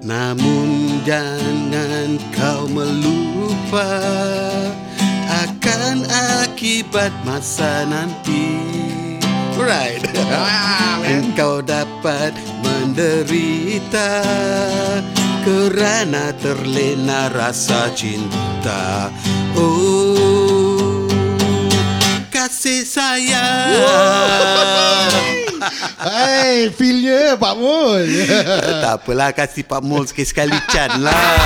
Namun jangan kau melupa Akan akibat masa nanti. Right Engkau dapat menderita Kerana terlena rasa cinta. Oh Kasih sayang Hai, feelnya Pak Mul. Tak apalah Kasih Pak Mul sekali-sekali Chan lah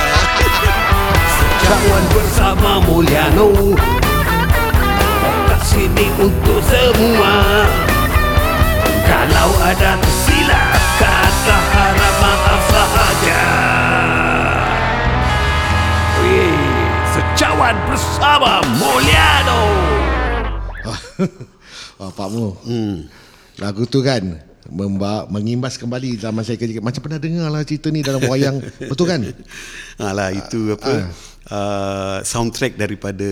Kawan bersama Mulyano Kat sini untuk semua Kalau ada tersilap Kata harap maaf sahaja Wih, Secawan bersama Mulyano oh, Pak Mul. Hmm. Lagu tu kan memba mengimbas kembali zaman saya kerja. Macam pernah dengar lah cerita ni dalam wayang. Betul kan? Alah itu apa uh, soundtrack daripada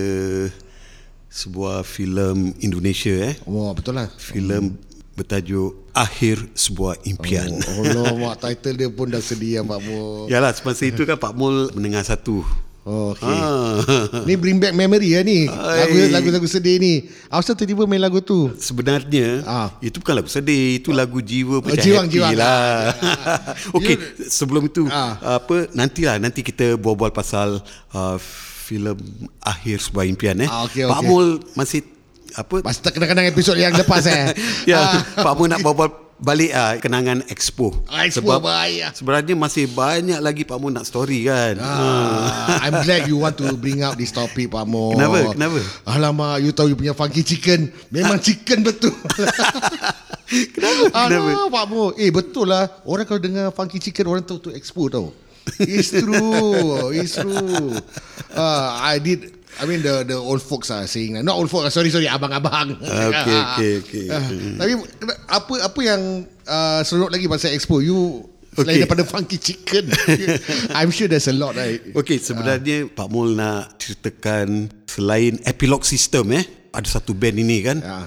sebuah filem Indonesia eh. Oh, betul lah. Filem bertajuk Akhir Sebuah Impian. Oh, Allah, mak title dia pun dah sedih ya Pak Mul. Yalah semasa itu kan Pak Mul mendengar satu. Oh, okay. Ah. Ni bring back memory ya ni. Ai. Lagu lagu sedih ni. Asal tiba-tiba main lagu tu? Sebenarnya Ah. itu bukan lagu sedih, itu lagu jiwa macam jiwang, happy jiwang. lah. Okey, sebelum itu Ah. apa nantilah nanti kita berbual pasal uh, filem Akhir Sebuah Impian eh. Ah, okey, Pak okey. Mul masih apa Masa tak kenang-kenang episod yang lepas eh. ya, Ah. Pak Mu nak bawa balik ah kenangan Expo. Ah, Expo, bahaya. Sebenarnya masih banyak lagi Pak Mu nak story kan. Ah, I'm glad you want to bring up this topic Pak Mo. Kenapa? Kenapa? Alamak, you tahu you punya funky chicken. Memang chicken betul. Kenapa? Kenapa? Alah, Pak Mo. Eh, betul lah. Orang kalau dengar funky chicken, orang tahu tu expo tau. It's true. It's true. Uh, I did I mean the the old folks are saying that. Not old folks, sorry sorry abang-abang. Okay, okay, okay. Ah, Tapi apa apa yang uh, seronok lagi pasal expo? You selain Okay. daripada funky chicken. I'm sure there's a lot right. Okey, sebenarnya Pak Mul nak ceritakan selain epilog sistem eh, ada satu band ini kan. Ah.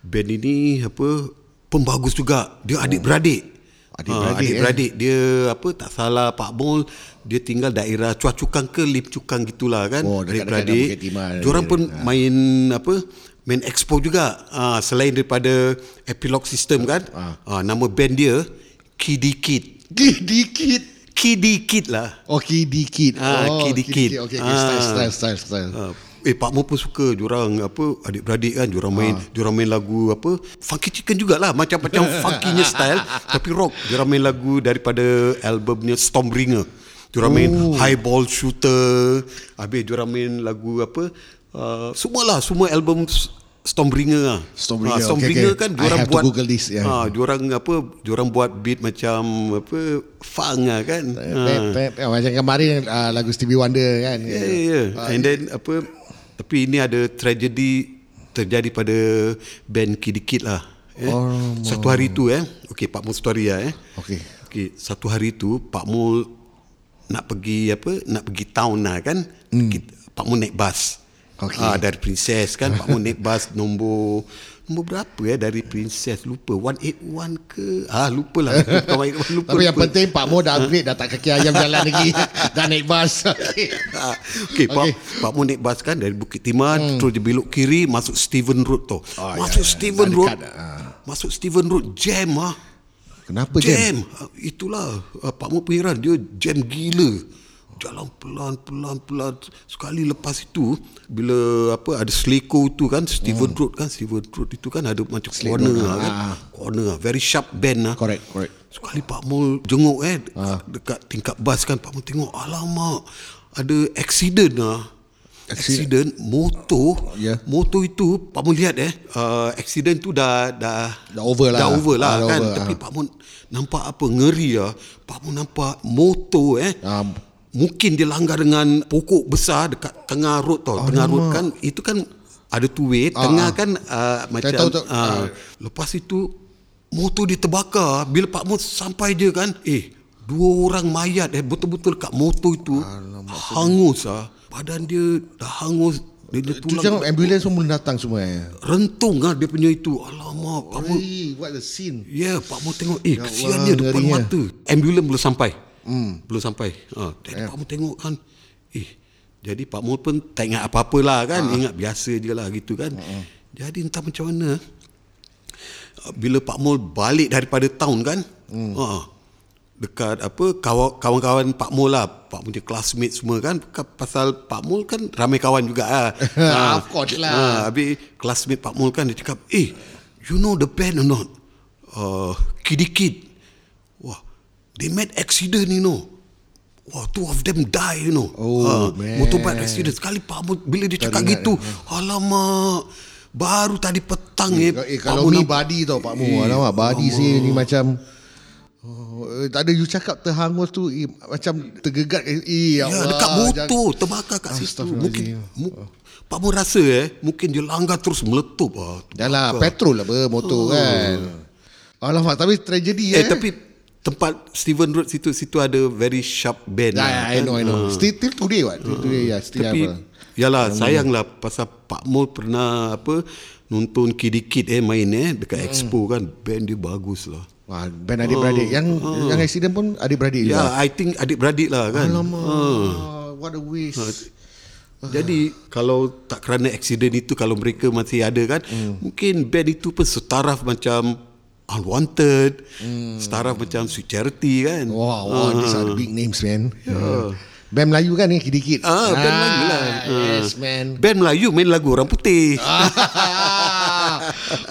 Band ini apa pembagus juga. Dia adik-beradik. Adik-beradik, Ah, adik-beradik dia apa tak salah Pak Mul dia tinggal daerah Chua Cukang ke Lim Cukang gitulah kan. Oh, adik-beradik. Diorang pun main apa main expo juga. Ah, selain daripada epilog sistem kan. Ah. nama band dia Kiddy Kid. Dikit. Kiddy Kid lah. Oh, dikit. Ah, oh, Kid Dikit. Okay, okay. Style, style, style, style. Uh, eh Pak Mo pun suka Diorang apa Adik-beradik kan Diorang main Ah. Diorang main lagu apa Funky Chicken jugalah Macam-macam funkynya style Tapi rock Diorang main lagu Daripada albumnya Stormbringer Diorang main Oh. Highball Shooter Habis diorang main lagu apa uh, Semualah Semua album Stormbringer lah Stormbringer, Ah, okay, Stormbringer okay. kan I diorang buat Google this, yeah. ah, Diorang apa Diorang buat beat macam Apa Funk lah kan Ah. Pep, pep, pep. Macam kemarin uh, lagu Stevie Wonder kan. Ya, ya, ya. And then apa tapi ini ada tragedi terjadi pada band Kid Kid lah. Eh. Oh, satu hari tu eh. Okey, Pak Mul story lah eh. Okey. Okey, satu hari tu Pak Mul nak pergi apa? Nak pergi town lah kan. Hmm. Pak Mul naik bas. Okey. Ah, dari Princess kan Pak Mul naik bas nombor nombor berapa ya dari Princess lupa 181 ke ah lupa lah lupa, Tapi yang lupa. penting Pak Mo dah upgrade dah tak kaki ayam jalan lagi. dah naik bas. Okey. Ah, Okey, Pak. Pak Mu naik bas kan dari Bukit Timah hmm. terus dia belok kiri masuk Steven Road tu. Oh, masuk ya, ya. Steven Dah Road. dekat, ah. Masuk Steven Road jam ah. Kenapa jam? Jam. Ah, Itulah ah, Pak Mu pun dia jam gila. Jalan pelan pelan pelan sekali lepas itu bila apa ada seleko tu kan Steven Road kan Steven Road itu kan ada macam corner Road, lah kan. ah. Corner lah very sharp bend lah. Correct, correct. Sekali Pak Mul jenguk eh Ah. dekat tingkap bas kan Pak Mul tengok alamak ada accident lah. Accident motor Ya. motor itu Pak Mul lihat eh uh, accident tu dah dah Dah over lah. dah over lah Ah, dah kan over, tapi ah. Pak Mul nampak apa ngeri ah Pak Mul nampak motor eh Ah, mungkin dia langgar dengan pokok besar dekat tengah road tau tengah road kan itu kan ada two way Ah, tengah ah. kan uh, macam tahu, tahu. ah, lepas itu motor dia terbakar bila Pak Mul sampai je kan eh dua orang mayat eh betul-betul kat motor itu hangus ah badan dia dah hangus dia, dia tu tulang jangan ambulans pun belum datang semua. eh. rentung ah dia punya itu alamak Pak Oi, what the scene. Ya, yeah, Pak Mo tengok, eh Ya kesian dia depan mata. Ambulans belum sampai. Hmm. Belum sampai. Ha, jadi Pak Mul tengok kan. Eh, jadi Pak Mul pun tak ingat apa-apa lah kan. Ingat biasa je lah gitu kan. Jadi entah macam mana. Bila Pak Mul balik daripada town kan. Ha, dekat apa kawan- kawan-kawan Pak Mul lah. Pak Mul punya classmate semua kan. Ka- Pasal Pak Mul kan ramai kawan juga lah. Of course lah. Ha, habis classmate Pak Mul kan dia cakap, eh, you know the band or not? Uh, Kiddy Kid. They met accident, you know. Wah, two of them die, you know. Oh, Ah, man. Motorbike accident. Sekali Pak Mul, bila dia cakap gitu, alamak, baru tadi petang eh. Eh, Pak kalau Mul ni body tau Pak Mu. Alamak, body sih ni macam Oh, eh, tak ada you cakap terhangus tu eh, macam tergegat eh, eh, Ya, Allah, dekat jangan- motor terbakar kat situ. Mungkin Astaghfirullahaladzim. mu, Pak Mul rasa eh, mungkin dia langgar terus meletup ah. Yalah, petrol lah ber, motor kan. Alamak, tapi tragedi Eh, eh. tapi tempat Steven Road situ situ ada very sharp band. Ya, lah, ya, I kan. know, I know. Ah. Still, till today what? Till today, ya, still Tapi apa? yalah sayanglah pasal Pak Mul pernah apa nonton Kid Kid eh main eh dekat Hmm. Expo kan band dia bagus lah. Wah, band adik-beradik. Yang yang accident pun adik-beradik Ya, juga. I think adik-beradik lah kan. Alamak, what a waste. Jadi kalau tak kerana accident itu kalau mereka masih ada kan Hmm. mungkin band itu pun setaraf macam Unwanted, setaraf macam Sweet Charity kan. Wah, wah, these are the big names, man. Yeah. Band Melayu kan ni, kidikit. Ah, band Melayu lah. Yes, Ah. man. Band Melayu main lagu orang putih.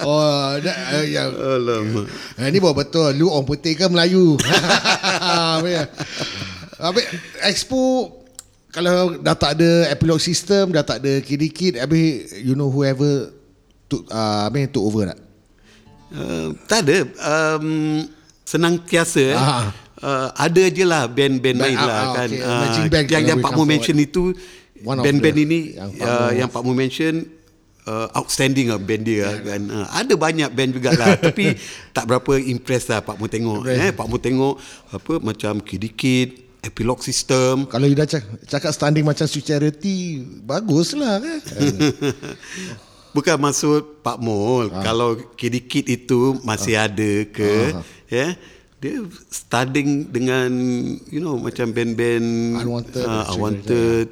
oh, that, uh, ya. Alamak. Eh, ni bawa betul. Lu orang putih ke Melayu? Ya. Habis Expo kalau dah tak ada epilog system, dah tak ada kid-kid, habis you know whoever took uh, mean took over tak? Uh, tak ada. Um, senang tiasa. Eh. Ah. Uh, ada je lah band-band Band- lain ah, lah ah, kan. okay. Ah, Matching band yang yang Pak Mu forward. mention itu One of band-band ini yang Pak uh, Mu- yang Pak Mu mention uh, outstanding lah band dia yeah. kan. Uh, ada banyak band jugalah tapi tak berapa impress lah Pak Mu tengok. Eh, Pak Mu tengok apa macam Kid Kid, Epilogue System. Kalau you dah cakap, cakap standing macam Sweet Charity, bagus lah kan? Bukan maksud Pak Mul Ah. Kalau Kid Kid itu Masih ada ke Ya Dia studying dengan You know Macam band-band Unwanted, uh, Unwanted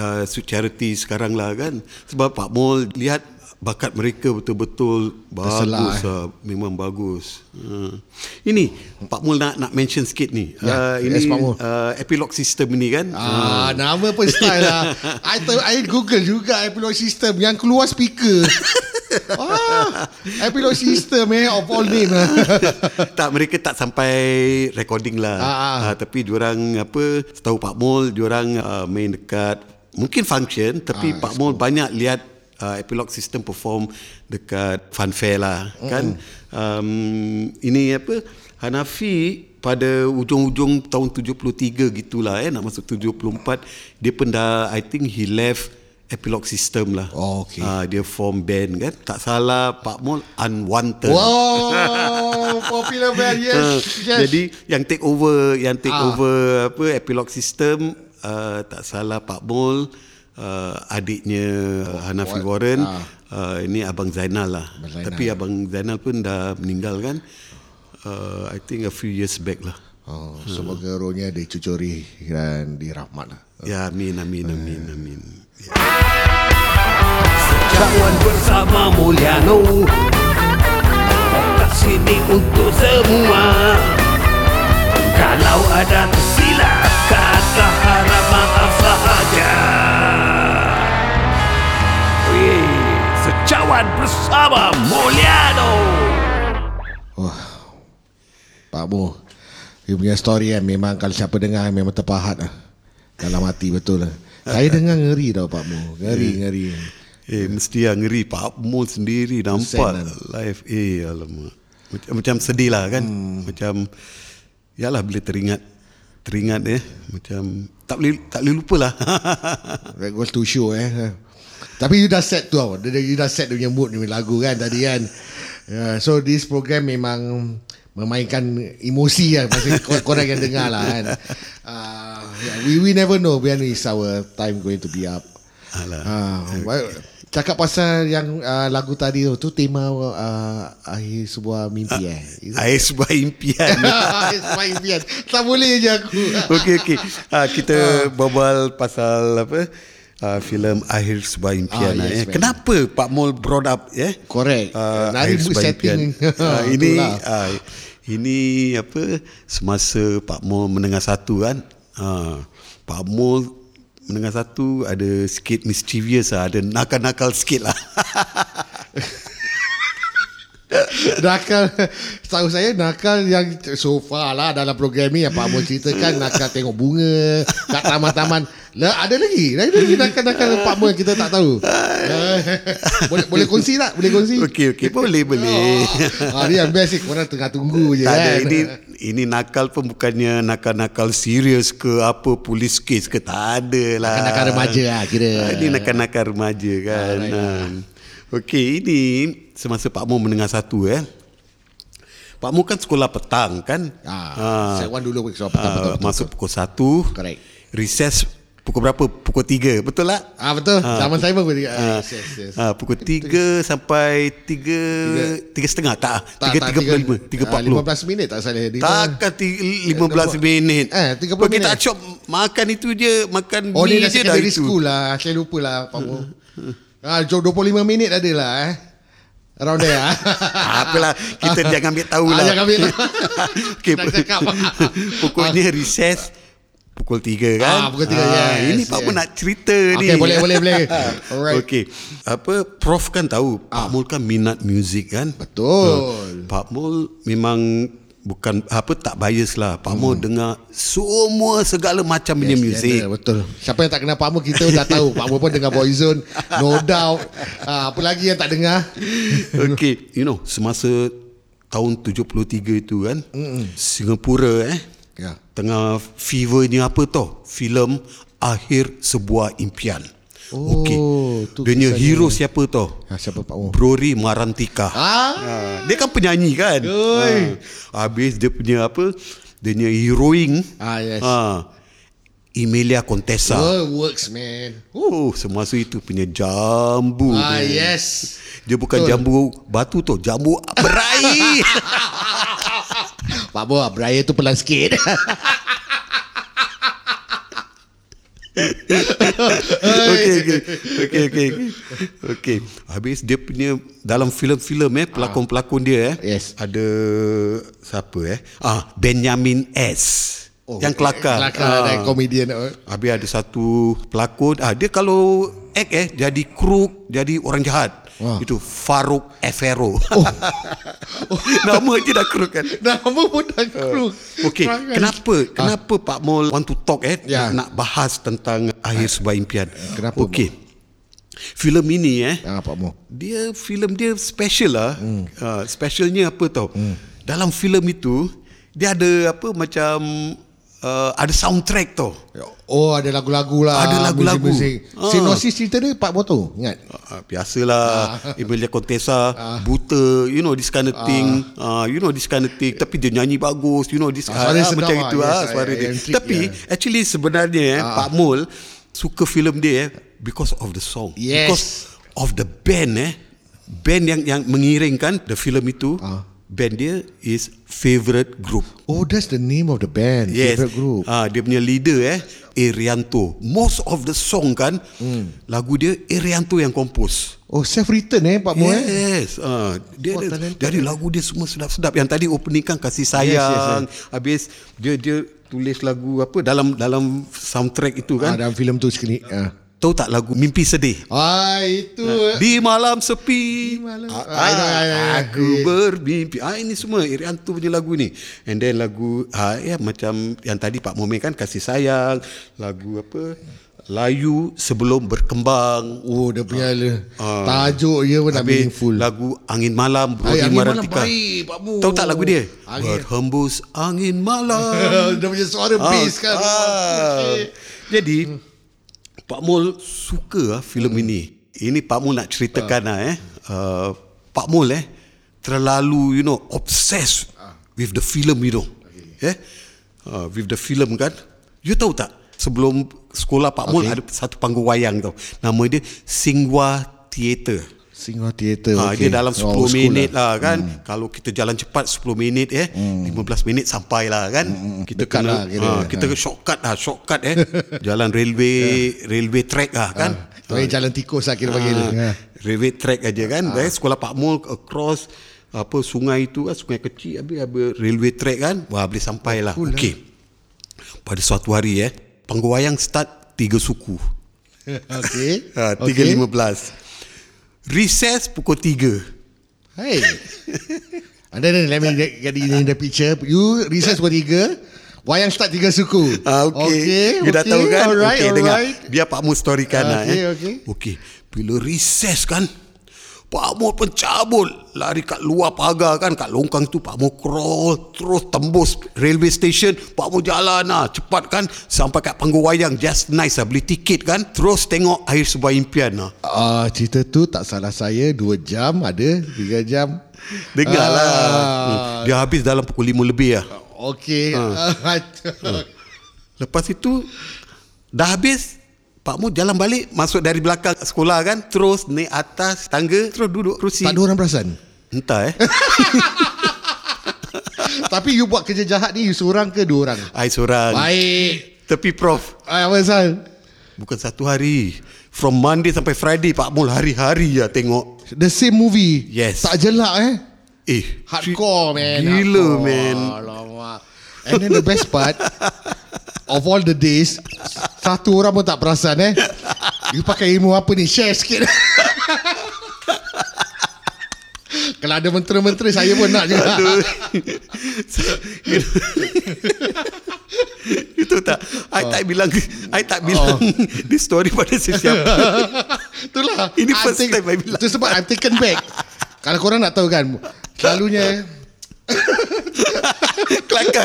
uh, Sweet Charity sekarang lah kan. Sebab Pak Mul Lihat bakat mereka betul-betul bagus lah. Memang bagus uh. Ini Pak Mul nak nak mention sikit ni Ya, uh, yes, Ini Mul. uh, Epilogue System ini kan Ah, nama pun style lah. I tahu I Google juga Epilog System yang keluar speaker. ah, Epilog System eh of all name tak mereka tak sampai recording lah. Ah, ah. Uh, tapi diorang apa setahu Pak Mul diorang uh, main dekat mungkin function tapi Ah, Pak Mul banyak lihat uh, Epilogue System perform dekat fun fair lah kan. Um, ini apa Hanafi pada ujung-ujung tahun 73 gitulah eh nak masuk 74 dia pun dah I think he left Epilogue System lah. Oh, okay. Ah, dia form band kan. Tak salah Pak Mul Unwanted. wow, popular band yes. Ah, yes. Jadi yang take over yang take Ah. over apa epilogue system uh, tak salah Pak Mul uh, adiknya uh, Hanafi what? Warren Ah. uh, ini abang Zainal lah. Abang Zainal. Tapi abang Zainal pun dah meninggal kan. Uh, I think a few years back lah. Oh, semoga rohnya dicucuri dan dirahmat lah. Ya amin amin amin amin. Ya. Cawan bersama Mulyano sini untuk semua Kalau ada Secawan bersama Mulyano Pak Mu, you punya story kan memang kalau siapa dengar memang terpahat lah. Dalam hati betul lah. Saya dengar ngeri tau Pak Mu. Ngeri, ngeri. Eh mesti yang ngeri Pak Mul sendiri nampak Kesian, live eh alamak. Macam, macam sedih lah kan. Hmm. Macam yalah bila teringat teringat eh macam tak boleh tak boleh lupa lah. That goes to show eh. Tapi you dah set tu tau. You dah set dia punya mood ni lagu kan tadi kan. Yeah, so this program memang memainkan emosi lah pasal kor- korang yang dengar lah kan. Uh, yeah, we we never know when is our time going to be up. Alah. Ah, well, Cakap pasal yang uh, lagu tadi tu, tu tema uh, akhir sebuah mimpi eh. Is it? Air sebuah impian. akhir sebuah impian. Tak boleh je aku. Okey okey. Ha, kita berbual pasal apa? Uh, filem Akhir Sebuah Impian Ah, ah, yes, eh. man. Kenapa Pak Mol brought up ya? Yeah? Correct. Uh, Nari Akhir Sebuah. Impian. Ah, ini uh, ini apa semasa Pak Mol menengah satu kan. Uh, Pak Mol menengah satu ada sikit mischievous lah, ada nakal-nakal sikit lah. nakal Tahu saya nakal yang so far lah dalam program ni yang Pak Mun ceritakan nakal tengok bunga kat taman-taman. Lah ada lagi. Ada lagi nakal-nakal Pak Mun kita tak tahu. boleh boleh kongsi tak? Boleh kongsi? okey okey boleh boleh. Ah, ni yang best ni korang tengah tunggu je Tak ada kan. ini ini nakal pun bukannya nakal-nakal serius ke apa polis kes ke tak ada lah. Nakal-nakal remaja lah kira. Ah, Ini nakal-nakal remaja kan. Ah, Okey ini semasa Pak Mu mendengar satu eh. Pak Mu kan sekolah petang kan. Ah, Sec one dulu so, betul, Ah, betul, betul, masuk pukul 1. Correct. Recess pukul berapa? Pukul 3. Betul tak? Ah betul. Zaman saya pun boleh. Ah, Ah, yes, yes, yes. ah, pukul 3 sampai 3 3 setengah tak? Tak, 3 tak, 3 ah, 40. 15 minit tak salah. Dia Takkan ti- 15 minit. Eh, 30 Pergi minit. tak shop makan itu je, makan Oh ni mie dah je dah secondary itu. school lah Saya lupa lah Pak Mu ah, jom 25 minit ada lah eh Around there ah. Apalah kita jangan ambil tahu Ah, lah. jangan ambil tahu. okay, Nak cakap. Pokoknya recess pukul 3 kan. Ah, pukul tiga, yes, Ini Pak yes. Mul nak cerita ni. Okay, boleh, boleh, boleh. Alright. Okey. Apa Prof kan tahu Pak Mul kan minat muzik kan? Betul Pak Mul memang bukan apa tak bias lah. Pak Mul dengar semua segala macam punya Yes, muzik. dia ada, Betul Siapa yang tak kenal Pak Mu Kita dah tahu Pak Mu pun dengar Boyzone No doubt ah, Apa lagi yang tak dengar Okay, you know, semasa tahun 73 itu kan, Mm-mm. Singapura eh, Ya. tengah fevernya apa tau? Filem Akhir Sebuah Impian. Oh, Okey. tu Dia punya hero siapa tau? ah, Siapa Pak Mu Brori Marantika. Ah, Ah, dia kan penyanyi kan? Oi. Ah, habis dia punya apa? Dia punya heroing. Ah, yes. Ah, Emilia Contessa. oh, Works man Oh, semasa itu punya jambu. Ah man. yes Dia bukan Betul. jambu batu tu, jambu berai. Pak Mu Brian tu pelan sikit Okey okey. Okey okey. Okey. Habis dia punya dalam filem-filem eh pelakon-pelakon dia eh Yes. ada siapa eh? Ah Benjamin S. Oh, yang kelakar. Kelakar Ah. dan komedian oh. Habis ada satu pelakon ah dia kalau act eh jadi crook, jadi orang jahat. Wah. Itu Faruk Efero. Oh. Nama je dah crook kan. Nama pun dah kru Okey, kenapa kenapa Pak Mol want to talk eh Ya. nak bahas tentang akhir sebuah impian. Kenapa, Okey. Filem ini eh ah, Pak Mu dia filem dia special lah. Hmm. Uh, specialnya apa tau? Hmm. Dalam filem itu dia ada apa macam uh, ada soundtrack tau. Oh ada lagu-lagu lah Ada lagu-lagu. muzik-muzik. Ah. Sinopsis cerita dia Pak tahu Ingat Uh, biasalah Emilia Contessa buta you know this kind of thing uh, you know this kind of thing tapi dia nyanyi bagus you know this Ah, suara sedap macam lah, itu yes, ah ah, suara dia trick tapi dia. actually sebenarnya eh, Pak Mul suka filem dia eh, because of the song Yes. because of the band eh band yang yang mengiringkan the filem itu Ah. Band dia is favorite group Oh that's the name of the band Yes. Favorite group Ah, dia punya leader eh Erianto. Most of the song kan Hmm. lagu dia Erianto yang compose. Oh self written eh Pak Mu eh Yes. Ah, dia Oh, ada, lagu dia semua sedap-sedap. Yang tadi opening kan kasih yes, sayang. Habis dia dia tulis lagu apa dalam dalam soundtrack itu ah, kan. Dalam filem tu sekali ah. Tahu tak lagu Mimpi Sedih? ah itu. Di malam sepi. Malam- ah, Ah, know. Aku bermimpi. Ah, Ini semua Irianto punya lagu ni. And then lagu ah, ya, Macam Yang tadi Pak Momen kan Kasih sayang Lagu apa? Layu sebelum berkembang. Oh dia punya Ah. Tajuk dia pun dah Habis meaningful. lagu Angin Malam Ay, Brody Angin Malam Marantika baik, Pak Mu. Tahu tak lagu dia? Angin- Berhembus angin malam. Dia punya suara bass kan. ah. Jadi Pak Mul suka ah filem Hmm. ini. Ini Pak Mul nak ceritakan ah eh. Uh, Pak Mul eh terlalu you know obsessed Ah. with the film you know. Eh? Uh, with the film kan. You tahu tak sebelum sekolah Pak Mul Okay. ada satu panggung wayang tau. Nama dia Singwa Theatre. Singhua Theatre. Ha, okay. Dia dalam 10 Oh, school minit lah, kan. Hmm. Kalau kita jalan cepat 10 minit eh, hmm. 15 minit sampai lah kan. Hmm. Kita Dekat kena lah kira. ha, kita ha. shortcut lah, shortcut eh. jalan railway railway track lah kan. Tu ha. jalan tikus lah kira panggil. Ha. Railway track aja kan. Ha. sekolah Pak Mul across apa sungai itu kan sungai kecil habis ada railway track kan. Wah boleh sampai lah. Cool Okey. Pada suatu hari eh, panggung start tiga suku. Okay. Ha, 3.15. Recess pukul 3. Hey. And then let me get get in the picture. You recess pukul tiga. Wayang start tiga suku. Ah, okay. Okay. You dah tahu kan? Alright, okay, dengar. alright. Biar Pak Mu storykan lah. Okay, eh. okay. okay. Bila recess kan, Pak Mu pun cabut. Lari kat luar pagar kan. Kat longkang tu Pak Mu crawl. Terus tembus railway station. Pak Mu jalan lah. Cepat kan. Sampai kat panggung wayang. Just nice lah. Beli tiket kan. Terus tengok air sebuah impian lah. Ah, cerita tu tak salah saya dua jam ada, tiga jam. Dengar lah. Ah. Hmm. Dia habis dalam pukul 5 lebih lah. Okey. Ah. Lepas itu dah habis Pak Mu jalan balik masuk dari belakang sekolah kan terus naik atas tangga terus duduk kerusi. tak ada orang perasan. Entah eh. Tapi you buat kerja jahat ni you seorang ke dua orang? I seorang. Baik. Tapi prof Ah, apa pasal? bukan satu hari. From Monday sampai Friday Pak Mul hari-hari ya tengok. The same movie. Yes. Tak jelak eh. Eh, Hardcore man. Gila hardcore. man. Alamak. And then the best part of all the days satu orang pun tak perasan eh. You pakai ilmu apa ni? Share sikit. Kalau ada mentera-mentera saya pun nak juga. Itu tak I tak bilang I tak bilang This story pada sesiapa Itulah. Ini I'm first take- time I bilang. Itu sebab I'm taken back. Kalau korang nak tahu kan, selalunya Kelakar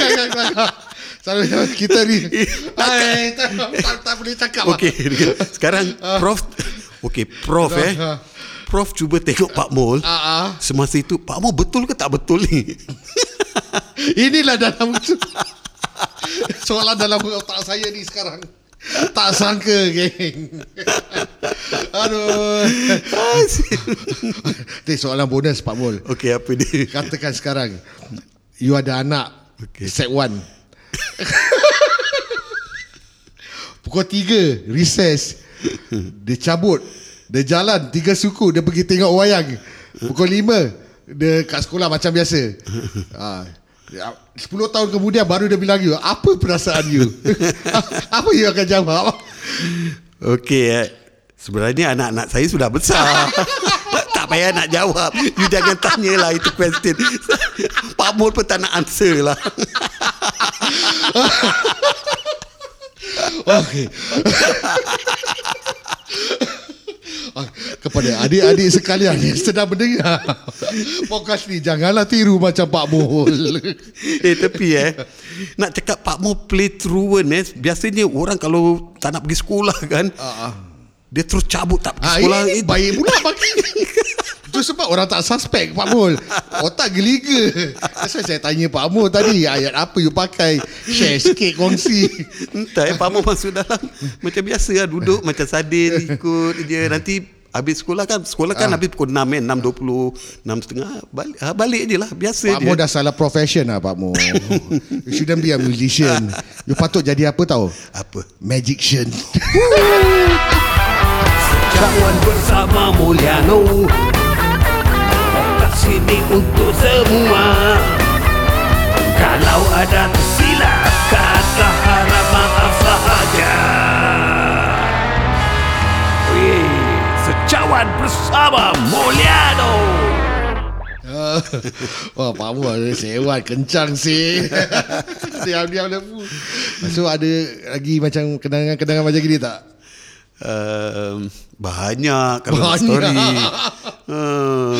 Selalunya kita ni Hai, tak, tak, tak boleh cakap lah. Okey Sekarang Prof Okey Prof eh. Ah. Prof cuba tengok Pak Mul Ah, ah. Semasa itu Pak Mul betul ke tak betul ni? Inilah dalam Soalan dalam otak saya ni sekarang. Tak sangka geng. Aduh. Ni soalan bonus Pak Mul. Okey apa dia? Katakan sekarang You ada anak Okey. Set 1 Pukul 3 Recess. Dia cabut. Dia jalan Tiga suku Dia pergi tengok wayang. Pukul 5 Dia kat sekolah macam biasa. Ha. 10 tahun kemudian Baru dia bilang you Apa perasaan you? Apa you akan jawab? Okey eh. Sebenarnya anak-anak saya sudah besar. Tak payah nak jawab. You jangan tanyalah itu question Pak Mul pun tak nak answer lah. Okey. Ah, Kepada adik-adik sekalian yang sedang mendengar Podcast ni Janganlah tiru macam Pak Mul Eh tapi eh. Nak cakap Pak Mo play truant eh. Biasanya orang kalau Tak nak pergi sekolah kan Dia terus cabut tak pergi Ah, sekolah ini baik pula bagi. Itu sebab orang tak suspek Pak Mul. Otak geliga. Why saya tanya Pak Mul tadi Ayat apa you pakai? Share sikit kongsi. Entah eh Pak Mo masuk dalam. Macam biasa lah Duduk macam sadin Ikut je. Nanti Habis sekolah kan Sekolah kan habis pukul 6 kan 6.20 6.30 Balik, ha, balik je lah Biasa Pak je. Mul dah salah profession lah Pak Mul. You shouldn't be a musician. You patut jadi apa tau? Apa? Magician Kawan bersama Mulyano. Otak sini untuk semua. Kalau ada tersilap Kata harap maaf sahaja. Wih, Secawan bersama Mulyano. Wah Pak Mul ada sewan Kencang sih. Diam-diam dah pu So ada lagi macam Kenangan-kenangan macam gini tak Um, banyak kalau Banyak. story. Uh,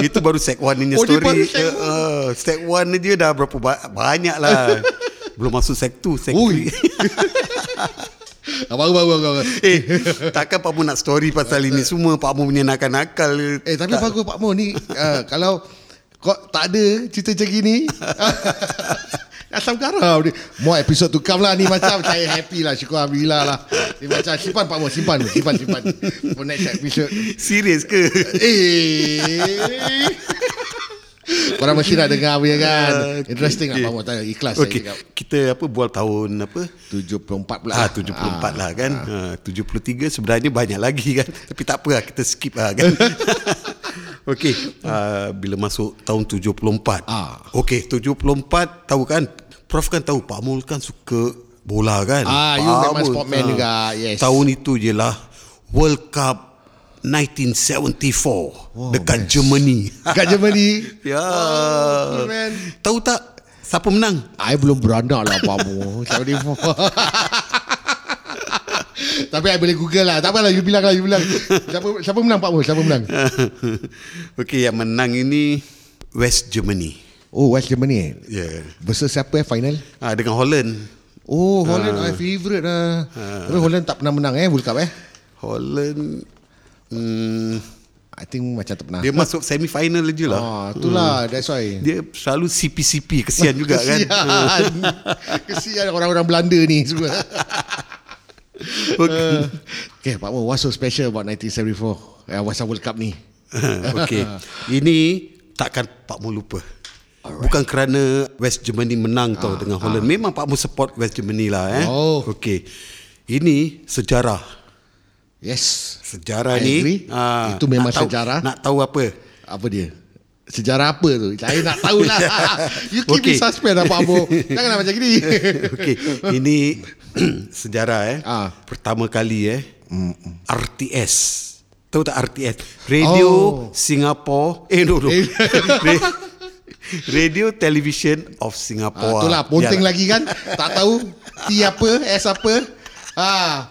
itu baru set one ni Oh, dia story. baru set. Uh, set one je dah berapa ba- banyak lah. Belum masuk set 2, set Ui. 3. Ah, Baru eh, takkan Pak Mu nak story pasal ini semua Pak Mu punya nakal-nakal. Eh tapi bagus Pak Mo ni uh, Kalau Kau tak ada cerita macam gini Asam garam ni More episode to come lah ni Macam saya happy lah Syukur Alhamdulillah lah Dia macam simpan Pak Mo, simpan, simpan, simpan. For next episode. Serius ke? Eh. Korang mesti nak dengar punya kan. Ah, Interesting okay. lah Pak Mo. Tanya, ikhlas Okey, saya cakap. kita apa bual tahun apa? 74 pula. Ah 74 lah kan. Ah. 73 sebenarnya banyak lagi kan. Tapi tak apa lah kita skip lah kan. Okey, uh, bila masuk tahun 74. Ah. Okey, 74 tahu kan? Prof kan tahu Pak Mul kan suka bola kan. Ah, you Pak memang Mul, sportman ah. juga, yes. Tahun itu je lah World Cup 1974 oh, dekat best. Germany. Kat Germany. ya. Oh, man. tahu tak siapa menang? I belum beranak lah Pak Mo. 74. Tapi I boleh google lah. Tak apalah, you bilang lah, you bilang. Siapa, siapa menang Pak Mo? Siapa menang? Okey, yang menang ini West Germany. Oh, West Germany. Ya. Yeah. Versus siapa eh final? Ah dengan Holland. Oh, Holland my favourite lah. Tapi Holland tak pernah menang eh World Cup eh. Holland hmm, I think macam tak pernah. dia masuk semi final je lah. Ah, itulah that's why. Dia selalu CP-CP kesian juga kan. Kesian. Kesian orang-orang Belanda ni semua. Okey. okay, Pak Mo, what's so special about 1974? Uh, what's World Cup ni? Okey. Ini takkan Pak Mu lupa. Bukan kerana West Germany menang tau dengan Holland. Memang Pak Mu support West Germany lah eh. Oh. Okey. Ini sejarah. Yes. Sejarah I ni agree. ah, Itu memang nak tahu, sejarah. Nak tahu apa? Apa dia? Sejarah apa tu? Saya nak tahu lah. you keep Okey. me suspense lah Pak Mo. Janganlah macam gini. Okey, ini sejarah eh. Ah. Pertama kali eh. RTS. Tahu tak RTS? Radio Oh. Singapore. Eh no no. Eh. Ra- Radio Television of Singapore. Ah, itulah ponteng Yalah. lagi kan Tak tahu T apa S apa Ah,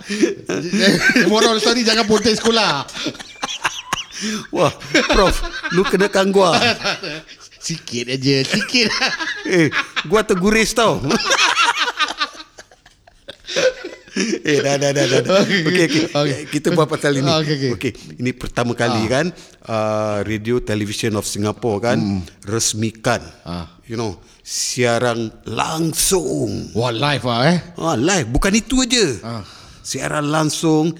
Moral story Jangan ponteng sekolah Wah, Prof, lu kena gua. Sikit aja Sikit Eh, gua terguris tau. eh, dah, dah, dah, dah. dah. Okey, okey. Okey. Kita buat pasal ini. Ah, okey, okey. Okey, ini pertama kali kan uh, Radio Television of Singapore kan resmikan. Ah. You know, siaran langsung. Wah live lah eh Ah, live, bukan itu aja. Ah. Siaran langsung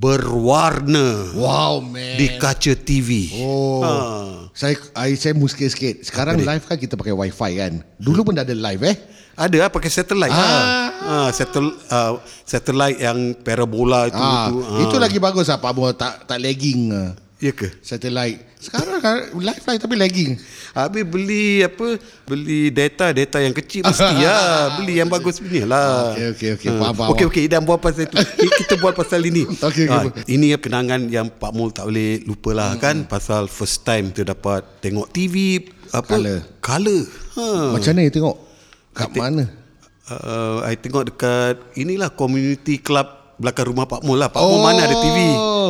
berwarna Wow man di kaca TV. Oh Ah. Saya I, saya muskil sikit Sekarang live kan kita pakai wifi kan Dulu pun dah ada live eh Ada lah pakai satellite. Ah. Ah. Ah, satel, uh, satellite yang parabola itu. ah, itu, Itu lagi bagus lah Pak Tak, tak lagging. Ya ke? Satellite Sekarang kan live live tapi lagging Habis beli apa? Beli data data yang kecil mesti lah. Beli yang bagus punya lah. Okey, okey, okey. Faham, faham, Okey okey dan buat pasal itu. Kita buat pasal ini. Okey, okey. Ah, ini kenangan yang Pak Mul tak boleh lupa lah kan pasal first time kita dapat tengok TV apa? Colour. Color. Ha. Macam mana you tengok Kat mana Uh, I tengok dekat inilah community club belakang rumah Pak Mul lah. Pak Mul mana ada TV?